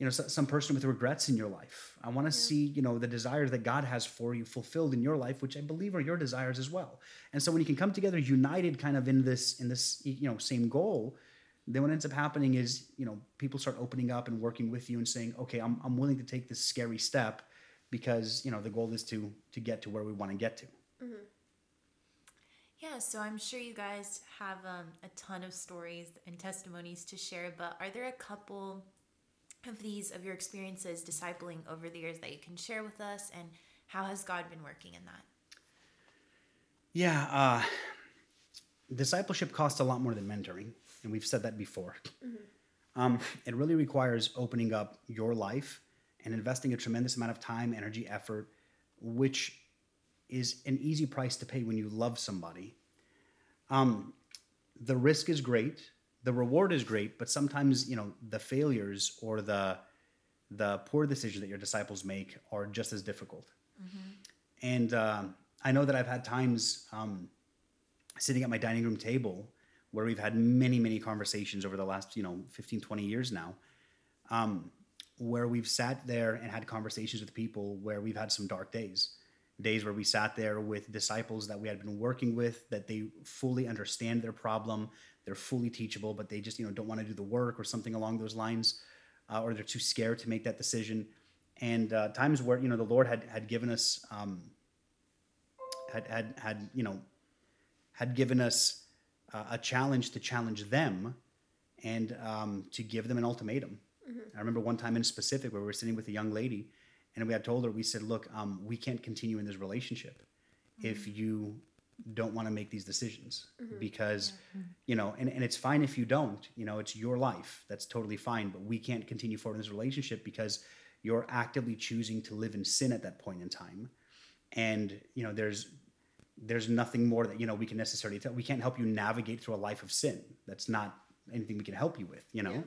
you know some person with regrets in your life i want to yeah. see you know the desires that god has for you fulfilled in your life which i believe are your desires as well and so when you can come together united kind of in this in this you know same goal then what ends up happening is you know people start opening up and working with you and saying okay i'm, I'm willing to take this scary step because you know the goal is to to get to where we want to get to mm-hmm. yeah so i'm sure you guys have um, a ton of stories and testimonies to share but are there a couple of these of your experiences discipling over the years that you can share with us and how has god been working in that? Yeah uh, discipleship costs a lot more than mentoring and we've said that before. Mm-hmm. um, it really requires opening up your life and investing a tremendous amount of time energy effort which is an easy price to pay when you love somebody. Um, the risk is great the reward is great, but sometimes you know the failures or the the poor decisions that your disciples make are just as difficult. Mm-hmm. And uh, I know that I've had times um, sitting at my dining room table where we've had many, many conversations over the last, you know, 15, 20 years now, um, where we've sat there and had conversations with people where we've had some dark days. Days where we sat there with disciples that we had been working with, that they fully understand their problem, they're fully teachable, but they just you know don't want to do the work or something along those lines, uh, or they're too scared to make that decision. And uh, times where you know the Lord had had given us um, had had had you know had given us uh, a challenge to challenge them and um, to give them an ultimatum. Mm-hmm. I remember one time in specific where we were sitting with a young lady and we had told her, we said, look, um, we can't continue in this relationship mm-hmm. if you don't want to make these decisions mm-hmm. because yeah. you know and, and it's fine if you don't you know it's your life that's totally fine but we can't continue forward in this relationship because you're actively choosing to live in sin at that point in time and you know there's there's nothing more that you know we can necessarily tell we can't help you navigate through a life of sin that's not anything we can help you with you know yeah.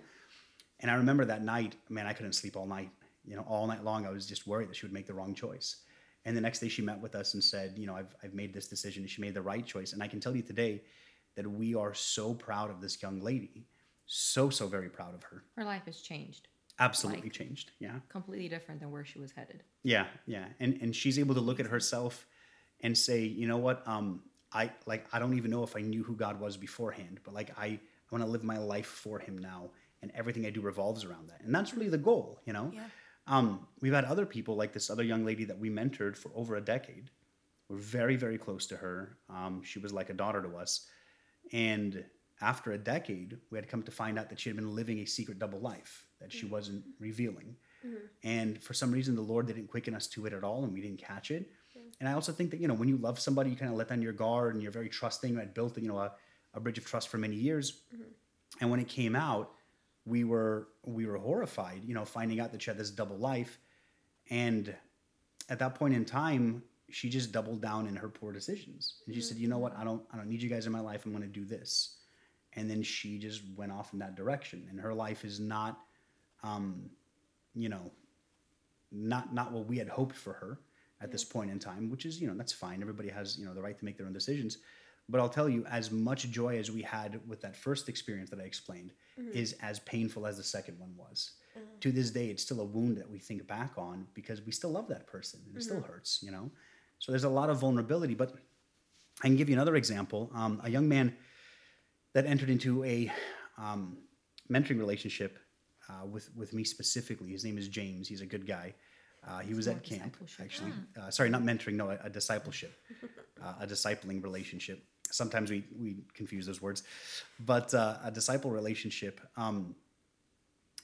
and i remember that night man i couldn't sleep all night you know all night long i was just worried that she would make the wrong choice and the next day she met with us and said, you know, I've, I've made this decision. and She made the right choice. And I can tell you today that we are so proud of this young lady. So, so very proud of her. Her life has changed. Absolutely like, changed. Yeah. Completely different than where she was headed. Yeah. Yeah. And, and she's able to look at herself and say, you know what? Um, I like, I don't even know if I knew who God was beforehand, but like, I, I want to live my life for him now. And everything I do revolves around that. And that's really the goal, you know? Yeah um, we've had other people like this other young lady that we mentored for over a decade. We're very, very close to her. Um, she was like a daughter to us. And after a decade, we had come to find out that she had been living a secret double life that she mm-hmm. wasn't revealing. Mm-hmm. And for some reason, the Lord didn't quicken us to it at all, and we didn't catch it. And I also think that you know when you love somebody, you kind of let down your guard, and you're very trusting. I built you know a, a bridge of trust for many years, mm-hmm. and when it came out, we were we were horrified, you know, finding out that she had this double life. And at that point in time, she just doubled down in her poor decisions. And she mm-hmm. said, "You know what? I don't I don't need you guys in my life. I'm going to do this." And then she just went off in that direction. And her life is not um, you know, not not what we had hoped for her at this point in time, which is, you know, that's fine. Everybody has, you know, the right to make their own decisions. But I'll tell you, as much joy as we had with that first experience that I explained mm-hmm. is as painful as the second one was. Mm-hmm. To this day, it's still a wound that we think back on because we still love that person and it mm-hmm. still hurts, you know? So there's a lot of vulnerability. But I can give you another example. Um, a young man that entered into a um, mentoring relationship uh, with, with me specifically, his name is James. He's a good guy. Uh, he was at camp, actually. Uh, sorry, not mentoring, no, a, a discipleship, uh, a discipling relationship sometimes we, we confuse those words, but uh, a disciple relationship. Um,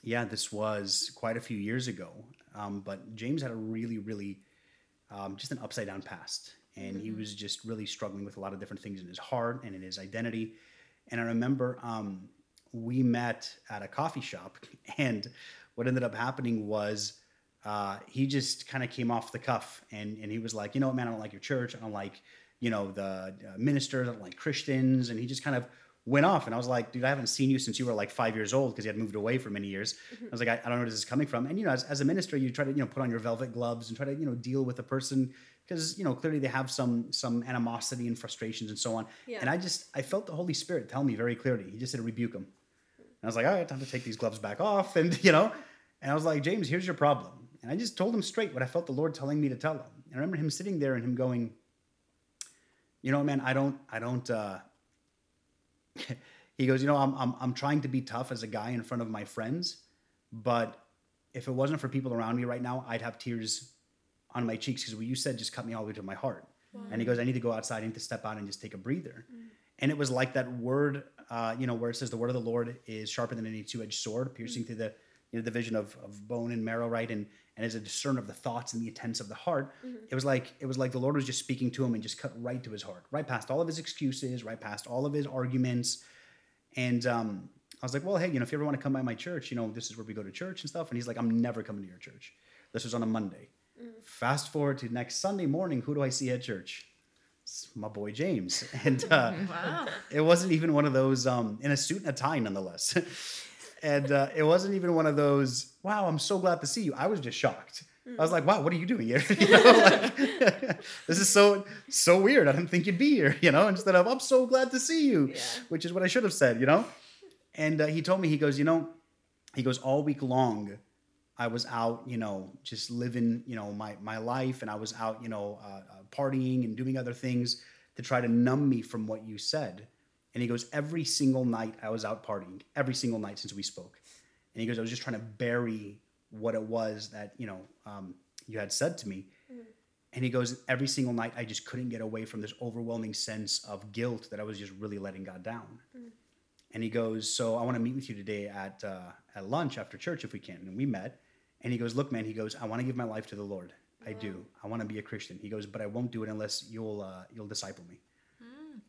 yeah, this was quite a few years ago, um, but James had a really, really um, just an upside down past, and mm-hmm. he was just really struggling with a lot of different things in his heart and in his identity. And I remember um, we met at a coffee shop, and what ended up happening was. Uh, he just kind of came off the cuff and, and he was like, you know what, man, I don't like your church. I don't like you know, the uh, ministers like Christians. And he just kind of went off. And I was like, dude, I haven't seen you since you were like five years old because he had moved away for many years. Mm-hmm. I was like, I, I, don't know where this is coming from. And, you know, as, as, a minister, you try to, you know, put on your velvet gloves and try to, you know, deal with a person because you know clearly they have some some animosity and frustrations and so on. Yeah. And I just I felt the Holy Spirit tell me very clearly. He just said rebuke him. And I was like, all right, time to take these gloves back off, and you know, and I was like, James, here's your problem. And I just told him straight what I felt the Lord telling me to tell him. And I remember him sitting there and him going, you know, man, I don't, I don't. uh He goes, you know, I'm, I'm, I'm trying to be tough as a guy in front of my friends, but if it wasn't for people around me right now, I'd have tears on my cheeks because what you said just cut me all the way to my heart. And he goes, I need to go outside, I need to step out and just take a breather. And it was like that word, uh, you know, where it says the word of the Lord is sharper than any two-edged sword, piercing through the you know, the vision of, of bone and marrow, right? And and is a discern of the thoughts and the intents of the heart. It was like it was like the Lord was just speaking to him and just cut right to his heart, right past all of his excuses, right past all of his arguments. And um, I was like, well, hey, you know, if you ever want to come by my church, you know, this is where we go to church and stuff. And he's like, I'm never coming to your church. This was on a Monday. Fast forward to next Sunday morning, who do I see at church? It's my boy James. And uh, Wow. it wasn't even one of those um, in a suit and a tie, nonetheless. and uh, it wasn't even one of those. Wow, I'm so glad to see you. I was just shocked. I was like, wow, what are you doing here? you know, like, this is so so weird. I didn't think you'd be here. You know, instead of I'm so glad to see you, Yeah. which is what I should have said. You know, and uh, he told me he goes, you know, he goes all week long. I was out, you know, just living, you know, my my life, and I was out, you know, uh, uh, partying and doing other things to try to numb me from what you said. And he goes, every single night I was out partying, every single night since we spoke. And he goes, I was just trying to bury what it was that you know um, you had said to me. And he goes, every single night I just couldn't get away from this overwhelming sense of guilt that I was just really letting God down. And he goes, so I want to meet with you today at uh, at lunch after church if we can. And we met. And he goes, look, man. He goes, I want to give my life to the Lord. I do. I want to be a Christian. He goes, but I won't do it unless you'll uh, you'll disciple me.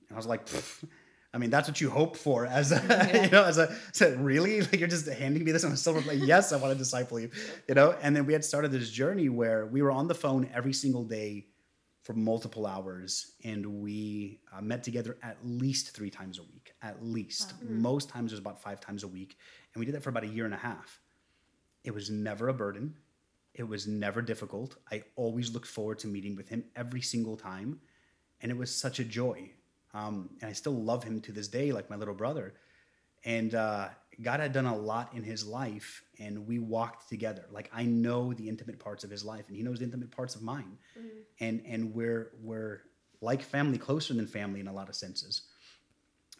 And I was like, "Pfft, I mean, that's what you hope for as a, you know, as a, so really, like you're just handing me this on a silver plate. Yes, I want to disciple you, you know. And then we had started this journey where we were on the phone every single day for multiple hours, and we uh, met together at least three times a week. At least, most times it was about five times a week, and we did that for about a year and a half. It was never a burden. It was never difficult. I always looked forward to meeting with him every single time, and it was such a joy. Um, and I still love him to this day, like my little brother. And uh, God had done a lot in his life, and we walked together. Like I know the intimate parts of his life, and he knows the intimate parts of mine. And and we're we're like family, closer than family in a lot of senses.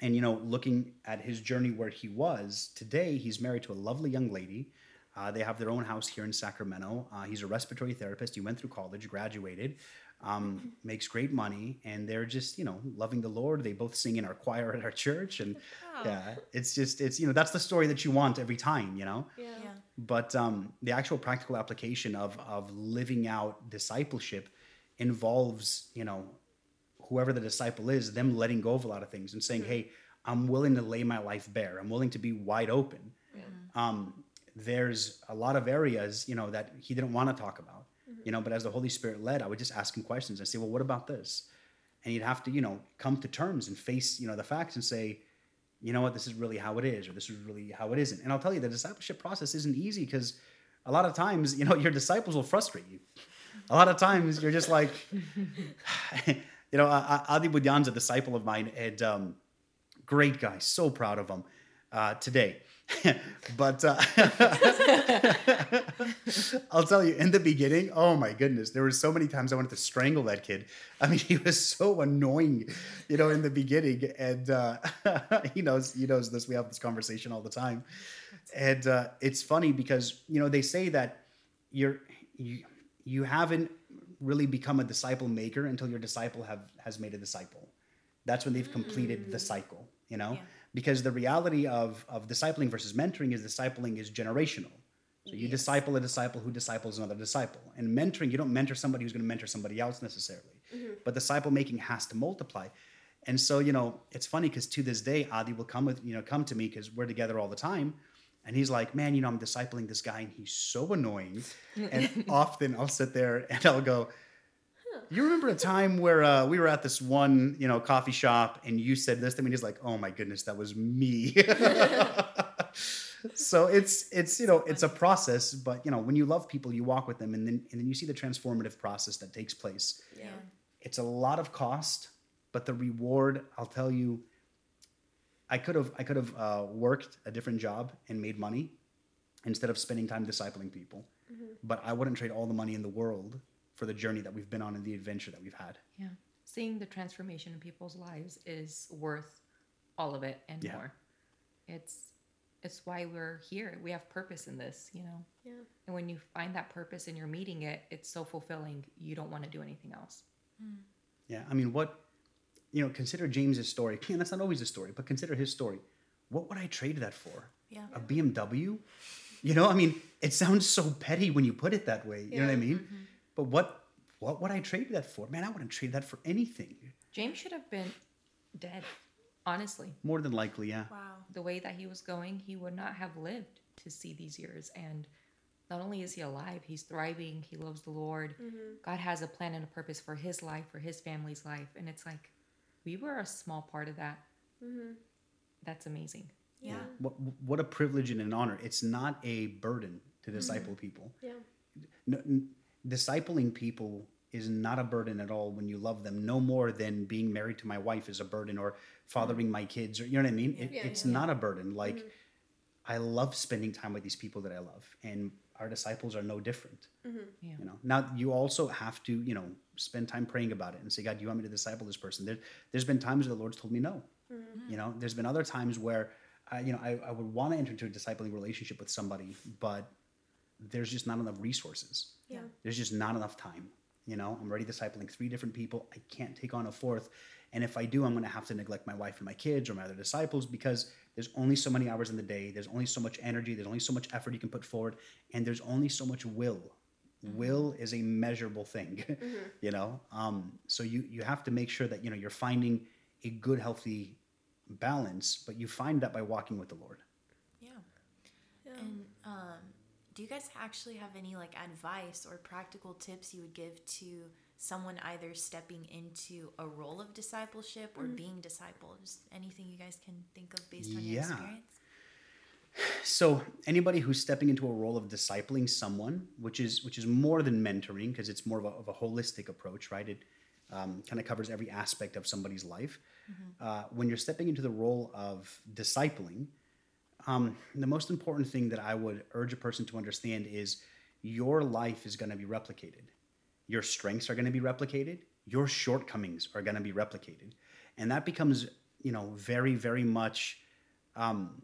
And you know, looking at his journey where he was today, he's married to a lovely young lady. Uh, they have their own house here in Sacramento. Uh, he's a respiratory therapist. He went through college, graduated, um, makes great money, and they're just you know loving the Lord. They both sing in our choir at our church, and yeah, it's just it's you know that's the story that you want every time, you know? Yeah. Yeah. but um, the actual practical application of of living out discipleship involves you know whoever the disciple is them letting go of a lot of things and saying hey i'm willing to lay my life bare. I'm willing to be wide open. Um, there's a lot of areas you know that he didn't want to talk about you know but as the holy spirit led i would just ask him questions and say well what about this and he'd have to you know come to terms and face you know the facts and say you know what, this is really how it is, or this is really how it isn't. And I'll tell you, the discipleship process isn't easy because a lot of times, you know, your disciples will frustrate you. A lot of times, you're just like, you know, Adi Budyan's a disciple of mine, and um, great guy, so proud of him uh, today. but uh, I'll tell you, in the beginning, oh my goodness, there were so many times I wanted to strangle that kid. I mean, he was so annoying, you know, in the beginning, and uh, he knows he knows this. We have this conversation all the time, and uh, it's funny because you know they say that you're you you haven't really become a disciple maker until your disciple have has made a disciple. That's when they've completed the cycle, you know. Yeah. Because the reality of of discipling versus mentoring is discipling is generational. So you disciple a disciple who disciples another disciple. And mentoring, you don't mentor somebody who's going to mentor somebody else necessarily. Mm-hmm. But disciple making has to multiply. And so, you know, it's funny because to this day, Adi will come with, you know, come to me because we're together all the time. And he's like, man, you know, I'm discipling this guy and he's so annoying. And often I'll sit there and I'll go, you remember a time where uh, we were at this one, you know, coffee shop and you said this to me? And he's like, oh my goodness, that was me. so it's it's you know it's a process but you know when you love people you walk with them and then and then you see the transformative process that takes place Yeah. it's a lot of cost but the reward i'll tell you i could have i could have uh, worked a different job and made money instead of spending time discipling people but i wouldn't trade all the money in the world for the journey that we've been on and the adventure that we've had Yeah. Seeing the transformation in people's lives is worth all of it and Yeah. more. It's it's why we're here. We have purpose in this, you know. Yeah. And when you find that purpose and you're meeting it, it's so fulfilling. You don't want to do anything else. Hmm. Yeah, I mean, what you know, consider James's story. And that's not always a story, but consider his story. What would I trade that for? Yeah. A BMW? You know, I mean, it sounds so petty when you put it that way. You know what I Yeah. mean? Mm-hmm. But what what would I trade that for? Man, I wouldn't trade that for anything. James should have been dead. Honestly, More than likely, yeah. Wow. the way that he was going, he would not have lived to see these years. And not only is he alive, he's thriving. He loves the Lord. Mm-hmm. God has a plan and a purpose for his life, for his family's life. And it's like, we were a small part of that. Mm-hmm. That's amazing. Yeah. What what a privilege and an honor. It's not a burden to mm-hmm. disciple people. Yeah. no, n- discipling people is not a burden at all when you love them. No more than being married to my wife is a burden or fathering my kids or you know what i mean? It, Yeah, it's yeah. not a burden. Mm-hmm. Like i love spending time with these people that i love and our disciples are no different. Mm-hmm. Yeah. you know now you also have to you know spend time praying about it and say god do you want me to disciple this person? There, there's been times where the lord's told me no. Mm-hmm. You know there's been other times where I, you know I, I would want to enter into a discipling relationship with somebody but there's just not enough resources Yeah. there's just not enough time you know? I'm already discipling three different people. I can't take on a fourth. And if i do i'm going to have to neglect my wife and my kids or my other disciples because there's only so many hours in the day. There's only so much energy. There's only so much effort you can put forward. And there's only so much will. Will is a measurable thing you know? Um, so you you have to make sure that you know you're finding a good healthy balance but you find that by walking with the lord. Yeah. Yeah. And um, do you guys actually have any like advice or practical tips you would give to someone either stepping into a role of discipleship or being discipled? Just anything you guys can think of based on your Yeah. experience? so anybody who's stepping into a role of discipling someone which is which is more than mentoring because it's more of a, of a holistic approach right it um, kind of covers every aspect of somebody's life uh, when you're stepping into the role of discipling um, the most important thing that i would urge a person to understand is your life is going to be replicated your strengths are going to be replicated your shortcomings are going to be replicated and that becomes you know very very much um,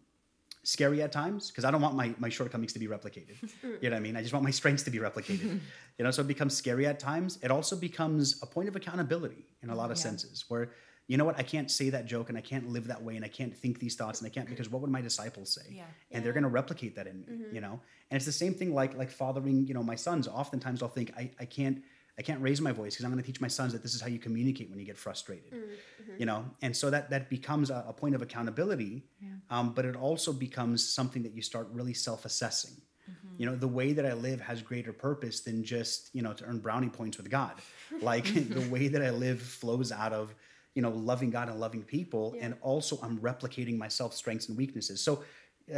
scary at times because I don't want my, my shortcomings to be replicated. you know what I mean? I just want my strengths to be replicated. you know, so it becomes scary at times. It also becomes a point of accountability in a lot of Yeah. senses where, you know what, I can't say that joke and I can't live that way and I can't think these thoughts and I can't because what would my disciples say? Yeah. And they're going to replicate that in me, mm-hmm. you know? And it's the same thing like like fathering, you know, my sons. Oftentimes I'll think I, I can't I can't raise my voice because I'm going to teach my sons that this is how you communicate when you get frustrated mm-hmm. you know? And so that that becomes a, a point of accountability um, but it also becomes something that you start really self-assessing. Mm-hmm. You know the way that i live has greater purpose than just you know to earn brownie points with god. Like the way that i live flows out of you know loving god and loving people and also i'm replicating myself strengths and weaknesses. So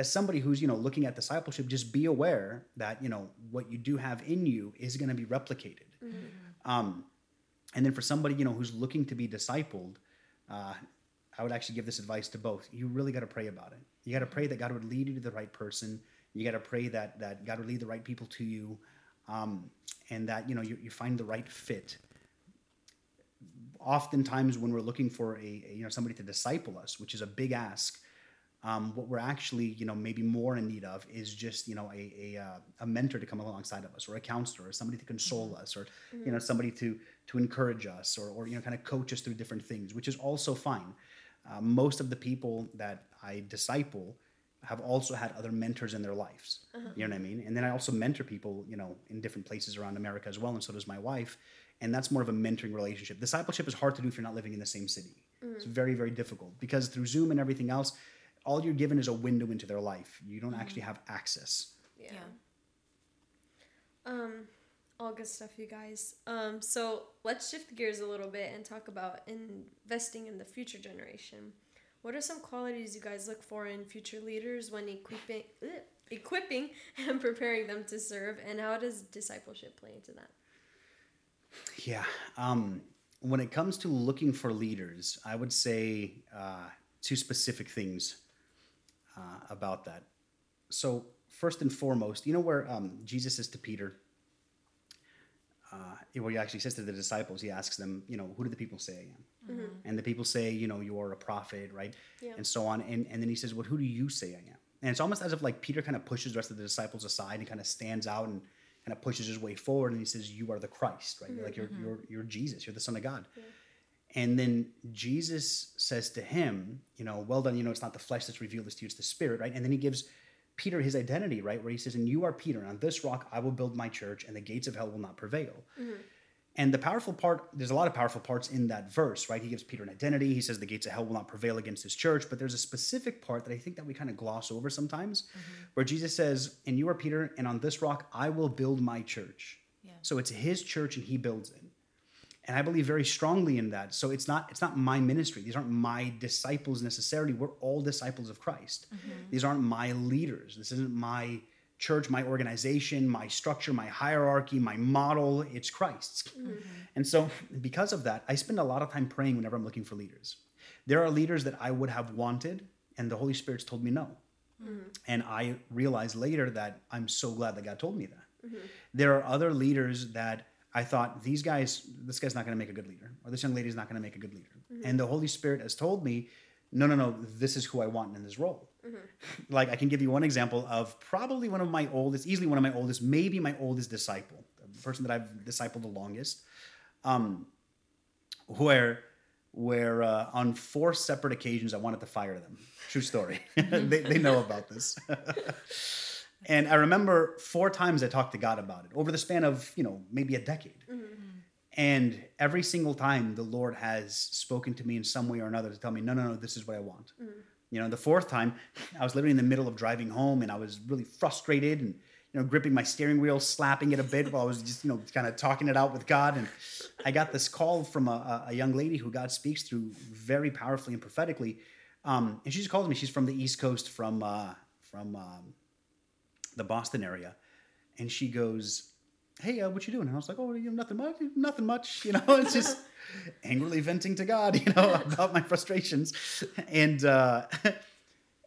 as somebody who's you know looking at discipleship just be aware that you know what you do have in you is going to be replicated. Um, and then for somebody you know who's looking to be discipled uh, i would actually give this advice to both. You really got to pray about it. You got to pray that god would lead you to the right person. You got to pray that that god would lead the right people to you um, and that you know you, you find the right fit oftentimes when we're looking for a, a, you know somebody to disciple us which is a big ask um, what we're actually you know maybe more in need of is just you know a, a, uh, a mentor to come alongside of us or a counselor or somebody to console us or you know somebody to to encourage us or, or you know kind of coach us through different things which is also fine. Uh, most of the people that i disciple have also had other mentors in their lives. You know what i mean? And then i also mentor people you know in different places around america as well and so does my wife and that's more of a mentoring relationship discipleship is hard to do if you're not living in the same city it's very very difficult because through zoom and everything else all you're given is a window into their life you don't actually have access Yeah. Yeah. Um, all good stuff, you guys. Um, so let's shift gears a little bit and talk about investing in the future generation. What are some qualities you guys look for in future leaders when equipping, ugh, equipping and preparing them to serve, and how does discipleship play into that? Yeah. Um, when it comes to looking for leaders, I would say uh, two specific things uh, about that. So, first and foremost, you know where um, Jesus says to Peter, uh, where he actually says to the disciples, he asks them, you know, who do the people say I am? And the people say, you know, you are a prophet, right? Yeah. And so on. And, and then he says, well, who do you say I am? And it's almost as if like Peter kind of pushes the rest of the disciples aside and kind of stands out and kind of pushes his way forward and he says, you are the Christ, right? You're like, mm-hmm, you're, mm-hmm. you're, you're Jesus, you're the son of God. And then Jesus says to him, you know, well done, you know, it's not the flesh that's revealed this to you, it's the spirit, right? And then he gives Peter his identity, right? Where he says, and you are Peter, and on this rock I will build my church, and the gates of hell will not prevail. Mm-hmm. And the powerful part, there's a lot of powerful parts in that verse, right? He gives Peter an identity. He says the gates of hell will not prevail against his church. But there's a specific part that I think that we kind of gloss over sometimes, mm-hmm. where Jesus says, and you are Peter, and on this rock I will build my church. Yeah. So it's his church and he builds it. And I believe very strongly in that. So it's not it's not my ministry. These aren't my disciples necessarily. We're all disciples of Christ. Mm-hmm. These aren't my leaders. This isn't my church, my organization, my structure, my hierarchy, my model. It's Christ's. Mm-hmm. And so because of that, I spend a lot of time praying whenever I'm looking for leaders. There are leaders that I would have wanted, and the Holy Spirit's told me no. Mm-hmm. And I realized later that I'm so glad that God told me that. Mm-hmm. There are other leaders that I thought these guys, this guy's not going to make a good leader, or this young lady's not going to make a good leader. And the Holy Spirit has told me, no, no, no, this is who I want in this role. Like I can give you one example of probably one of my oldest, easily one of my oldest, maybe my oldest disciple, the person that I've discipled the longest, um, where where uh, on four separate occasions I wanted to fire them. True story. they, they know about this. and I remember four times I talked to God about it over the span of, you know, maybe a decade. And every single time the Lord has spoken to me in some way or another to tell me, no, no, no, this is what I want. You know, the fourth time, I was literally in the middle of driving home and I was really frustrated and, you know, gripping my steering wheel, slapping it a bit while I was just, you know, kind of talking it out with God. And I got this call from a, a young lady who God speaks through very powerfully and prophetically. Um, and she just calls me. She's from the East Coast, from uh, from um, the Boston area, and she goes, "Hey, uh, what you doing?" And I was like, "Oh, you know, nothing much, nothing much." You know, it's just angrily venting to God, you know, about my frustrations, and uh,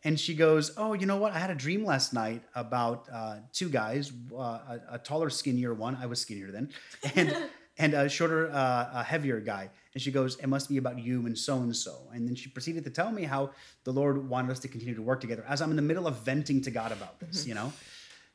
and she goes, "Oh, you know what? I had a dream last night about uh, two guys, uh, a, a taller, skinnier one. I was skinnier then, and and a shorter, uh, a heavier guy." And she goes, "It must be about you and so and so." And then she proceeded to tell me how the Lord wanted us to continue to work together as I'm in the middle of venting to God about this, you know.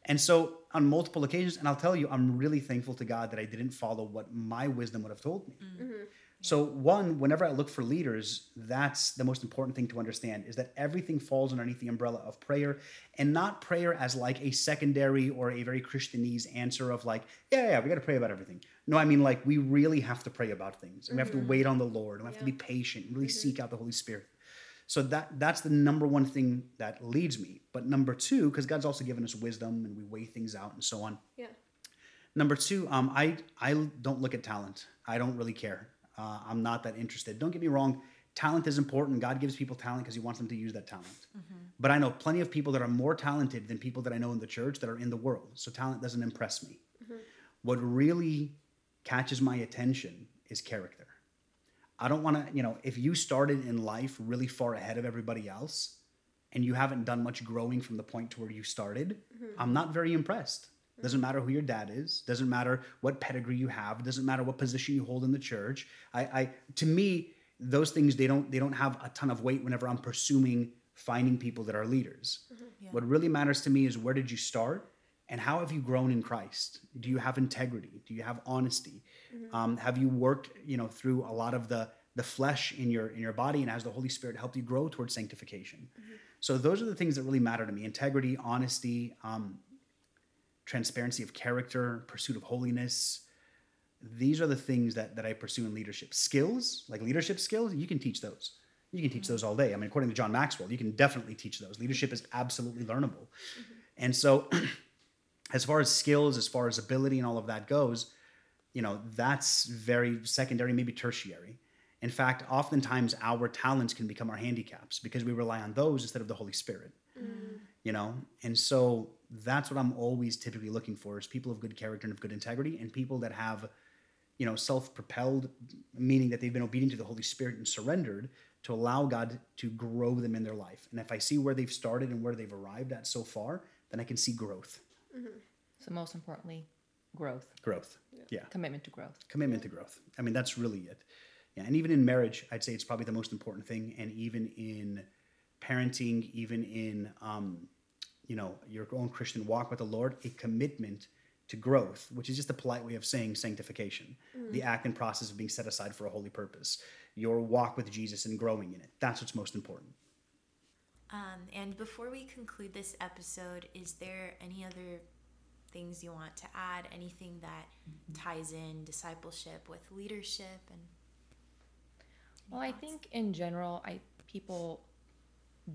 And so on multiple occasions, and I'll tell you, I'm really thankful to God that I didn't follow what my wisdom would have told me. Mm-hmm. Mm-hmm. So one, whenever I look for leaders, that's the most important thing to understand is that everything falls underneath the umbrella of prayer and not prayer as like a secondary or a very Christianese answer of like, yeah, yeah, we got to pray about everything. No, I mean like we really have to pray about things. And we have to mm-hmm. wait on the Lord. And we have to be patient and really seek out the Holy Spirit. So that that's the number one thing that leads me. But number two, because God's also given us wisdom and we weigh things out and so on. Yeah. Number two, um, I I don't look at talent. I don't really care. Uh, I'm not that interested. Don't get me wrong. Talent is important. God gives people talent because He wants them to use that talent. But I know plenty of people that are more talented than people that I know in the church that are in the world. So talent doesn't impress me. What really catches my attention is character. I don't want to, you know, if you started in life really far ahead of everybody else and you haven't done much growing from the point to where you started, mm-hmm. I'm not very impressed. Doesn't matter who your dad is. Doesn't matter what pedigree you have. Doesn't matter what position you hold in the church. I, I to me, those things they don't they don't have a ton of weight whenever I'm pursuing finding people that are leaders. Mm-hmm. Yeah. What really matters to me is where did you start and how have you grown in Christ? Do you have integrity? Do you have honesty? Um, have you worked, you know, through a lot of the the flesh in your in your body, and has the Holy Spirit helped you grow towards sanctification? So those are the things that really matter to me: integrity, honesty, um, transparency of character, pursuit of holiness. These are the things that that I pursue in leadership. Skills, like leadership skills, you can teach those. You can teach those all day. I mean, according to John Maxwell, you can definitely teach those. Leadership is absolutely learnable. And so, as far as skills, as far as ability and all of that goes, you know, that's very secondary, maybe tertiary. In fact, oftentimes our talents can become our handicaps because we rely on those instead of the Holy Spirit. Mm. You know, and so that's what I'm always typically looking for is people of good character and of good integrity, and people that have, you know, self-propelled, meaning that they've been obedient to the Holy Spirit and surrendered to allow God to grow them in their life. And if I see where they've started and where they've arrived at so far, then I can see growth. Mm-hmm. So most importantly, growth, Growth. Yeah. commitment to growth. commitment to growth. I mean, that's really it. Yeah, and even in marriage, I'd say it's probably the most important thing. And even in parenting, even in um, you know your own Christian walk with the Lord, a commitment to growth, which is just a polite way of saying sanctification, the act and process of being set aside for a holy purpose, your walk with Jesus and growing in it. That's what's most important. Um, and before we conclude this episode, is there any other things you want to add? Anything that ties in discipleship with leadership and Well, I think in general, I people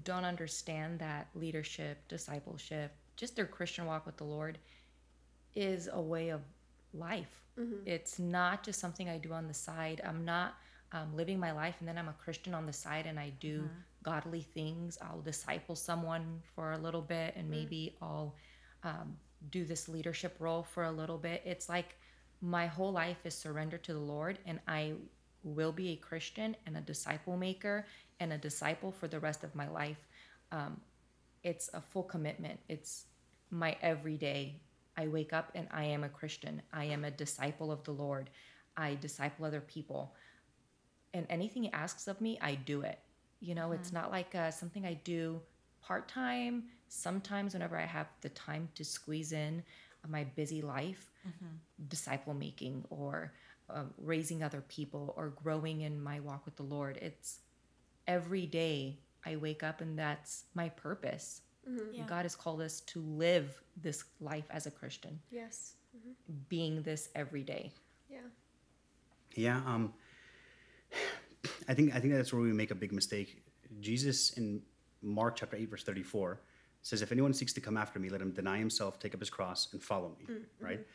don't understand that leadership, discipleship, just their Christian walk with the Lord is a way of life. It's not just something I do on the side. I'm not um, living my life and then I'm a Christian on the side and I do godly things. I'll disciple someone for a little bit and maybe I'll um, do this leadership role for a little bit. It's like my whole life is surrendered to the Lord and I will be a Christian and a disciple maker and a disciple for the rest of my life. Um, it's a full commitment. It's my everyday. I wake up and I am a Christian. I am a disciple of the Lord. I disciple other people. And anything He asks of me, I do it. You know, it's not like uh, something I do part time. Sometimes, whenever I have the time to squeeze in my busy life, disciple making or um, raising other people or growing in my walk with the Lord. It's every day I wake up and that's my purpose. Yeah. God has called us to live this life as a Christian, Yes. being this every day. Yeah. Yeah, um, I think I think that's where we make a big mistake. Jesus in Mark chapter eight verse thirty four says, "If anyone seeks to come after me, let him deny himself, take up his cross, and follow me." Mm, mm-hmm. Right?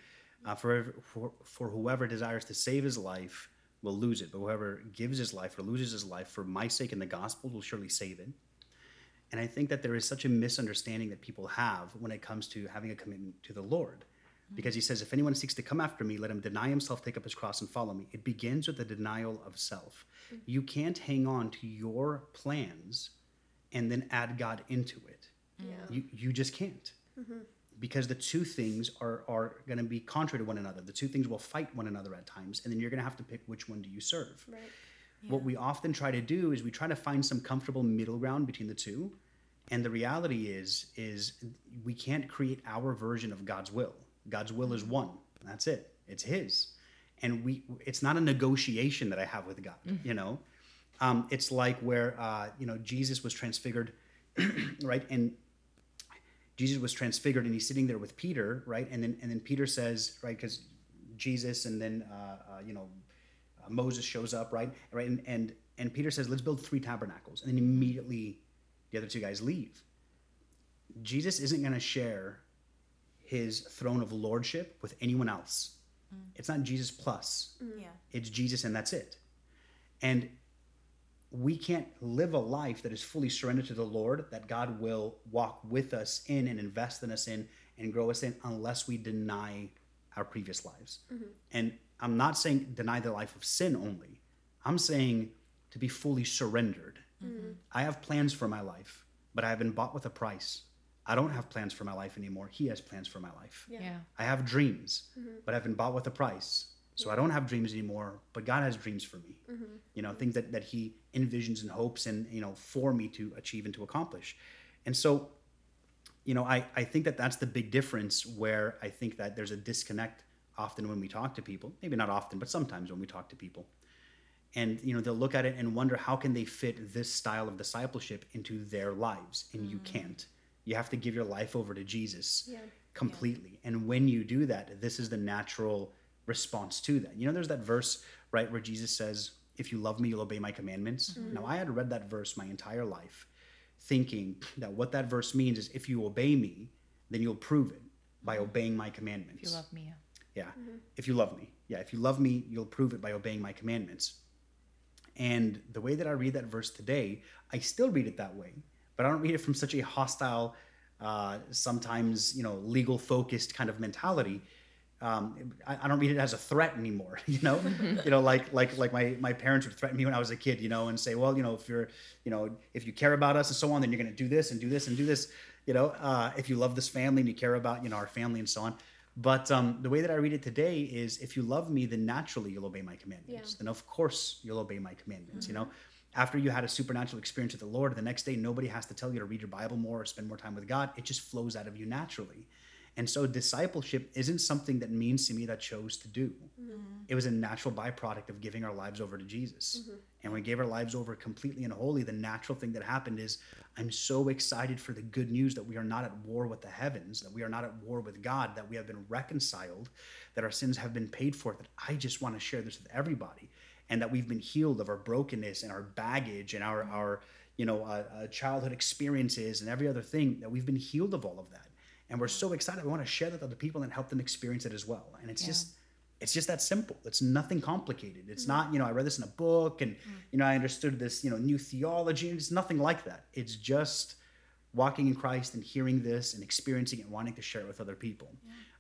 Uh, for, for for whoever desires to save his life will lose it, but whoever gives his life or loses his life for my sake and the gospel will surely save it. And I think that there is such a misunderstanding that people have when it comes to having a commitment to the Lord. Mm-hmm. Because he says, if anyone seeks to come after me, let him deny himself, take up his cross, and follow me. It begins with the denial of self. Mm. You can't hang on to your plans and then add God into it. Yeah. You, you just can't. Mm-hmm. Because the two things are, are going to be contrary to one another. The two things will fight one another at times, and then you're going to have to pick which one do you serve. Right. What we often try to do is we try to find some comfortable middle ground between the two. And the reality is is we can't create our version of God's will. God's will is mm-hmm. one. That's it. It's his. And we it's not a negotiation that I have with God, mm-hmm. you know. Um, it's like where uh, you know Jesus was transfigured, right? And Jesus was transfigured and he's sitting there with Peter, right? And then and then Peter says, right, because Jesus and then uh, uh, you know uh, Moses shows up, right? Right, and, and and Peter says, "Let's build three tabernacles," and then immediately the other two guys leave. Jesus isn't going to share his throne of lordship with anyone else. It's not Jesus plus. yeah. It's Jesus and that's it. And we can't live a life that is fully surrendered to the Lord, that God will walk with us in and invest in us in and grow us in unless we deny our previous lives. Mm-hmm. And I'm not saying deny the life of sin only. I'm saying to be fully surrendered. Mm-hmm. I have plans for my life, but I have been bought with a price. I don't have plans for my life anymore. He has plans for my life. Yeah. Yeah. I have dreams, mm-hmm. but I've been bought with a price. So I don't have dreams anymore, but God has dreams for me. Mm-hmm. You know, things that, that He envisions and hopes and, you know, for me to achieve and to accomplish. And so, you know, I, I think that that's the big difference where I think that there's a disconnect often when we talk to people. Maybe not often, but sometimes when we talk to people. And, you know, they'll look at it and wonder how can they fit this style of discipleship into their lives? And you mm. can't. You have to give your life over to Jesus Yeah. completely. And when you do that, this is the natural response to that. You know, there's that verse, right, where Jesus says, If you love me, you'll obey my commandments. Mm-hmm. Now, I had read that verse my entire life, thinking that what that verse means is if you obey me, then you'll prove it by mm-hmm. obeying my commandments. If you love me, yeah. Yeah. Mm-hmm. If you love me. Yeah. If you love me, you'll prove it by obeying my commandments. And the way that I read that verse today, I still read it that way, but I don't read it from such a hostile, uh, sometimes you know, legal focused kind of mentality. Um, I, I don't read it as a threat anymore. You know, you know, like like like my my parents would threaten me when I was a kid. You know, and say, well, you know, if you're, you know, if you care about us and so on, then you're going to do this and do this and do this. You know, uh, if you love this family and you care about you know our family and so on. But um, the way that I read it today is, if you love me, then naturally you'll obey my commandments. Yeah. Then of course you'll obey my commandments. You know, after you had a supernatural experience with the Lord, the next day nobody has to tell you to read your Bible more or spend more time with God. It just flows out of you naturally. And so discipleship isn't something that me and Simi that chose to do. It was a natural byproduct of giving our lives over to Jesus. And when we gave our lives over completely and wholly, the natural thing that happened is I'm so excited for the good news that we are not at war with the heavens, that we are not at war with God, that we have been reconciled, that our sins have been paid for, that I just want to share this with everybody. And that we've been healed of our brokenness and our baggage and our, our you know, uh, uh, childhood experiences and every other thing, that we've been healed of all of that. And we're so excited. We want to share that with other people and help them experience it as well. And it's Yeah. just, it's just that simple. It's nothing complicated. It's mm. not, you know, I read this in a book and, mm. you know, I understood this, you know, new theology. It's nothing like that. It's just walking in Christ and hearing this and experiencing it and wanting to share it with other people.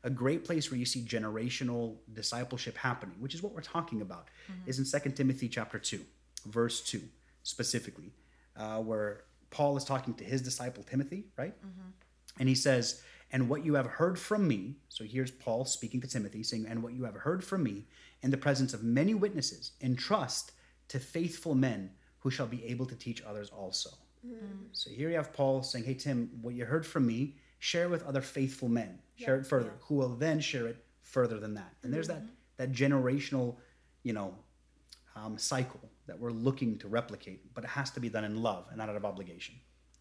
A great place where you see generational discipleship happening, which is what we're talking about, mm-hmm. is in 2 Timothy chapter 2, verse 2, specifically, uh, where Paul is talking to his disciple Timothy, right? Mm-hmm. And he says, And what you have heard from me, so here's Paul speaking to Timothy, saying, And what you have heard from me in the presence of many witnesses, entrust to faithful men who shall be able to teach others also. So here you have Paul saying, Hey, Tim, what you heard from me, share with other faithful men, share it further, who will then share it further than that. And there's that, that generational, you know, um, cycle that we're looking to replicate, but it has to be done in love and not out of obligation.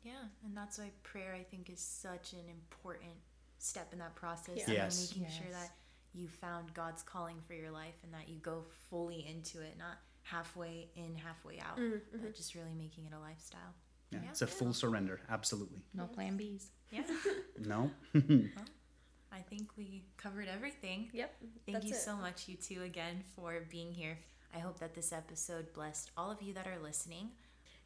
Yeah, and that's why prayer I think is such an important step in that process. Yeah. and Yes. making sure that you found God's calling for your life and that you go fully into it, not halfway in, halfway out, mm-hmm. but just really making it a lifestyle. Yeah, Yeah. It's a full surrender, absolutely. No plan Bs. Yeah. No? well, I think we covered everything. Yep. Thank you it. so much, you two, again, for being here. I hope that this episode blessed all of you that are listening.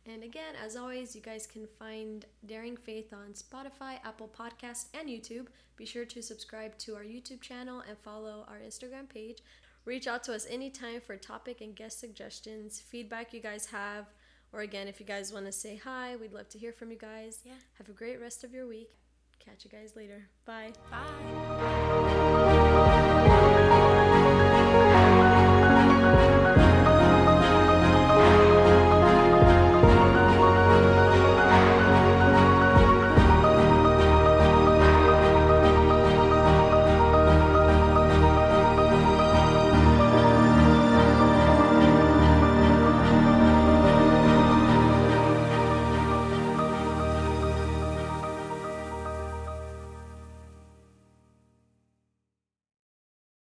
And again, as always, you guys can find Daring Faith on Spotify, Apple Podcast, and YouTube. Be sure to subscribe to our YouTube channel and follow our Instagram page. Reach out to us anytime for topic and guest suggestions, feedback you guys have, or again, if you guys want to say hi, we'd love to hear from you guys. Yeah. Have a great rest of your week. Catch you guys later. Bye. Bye.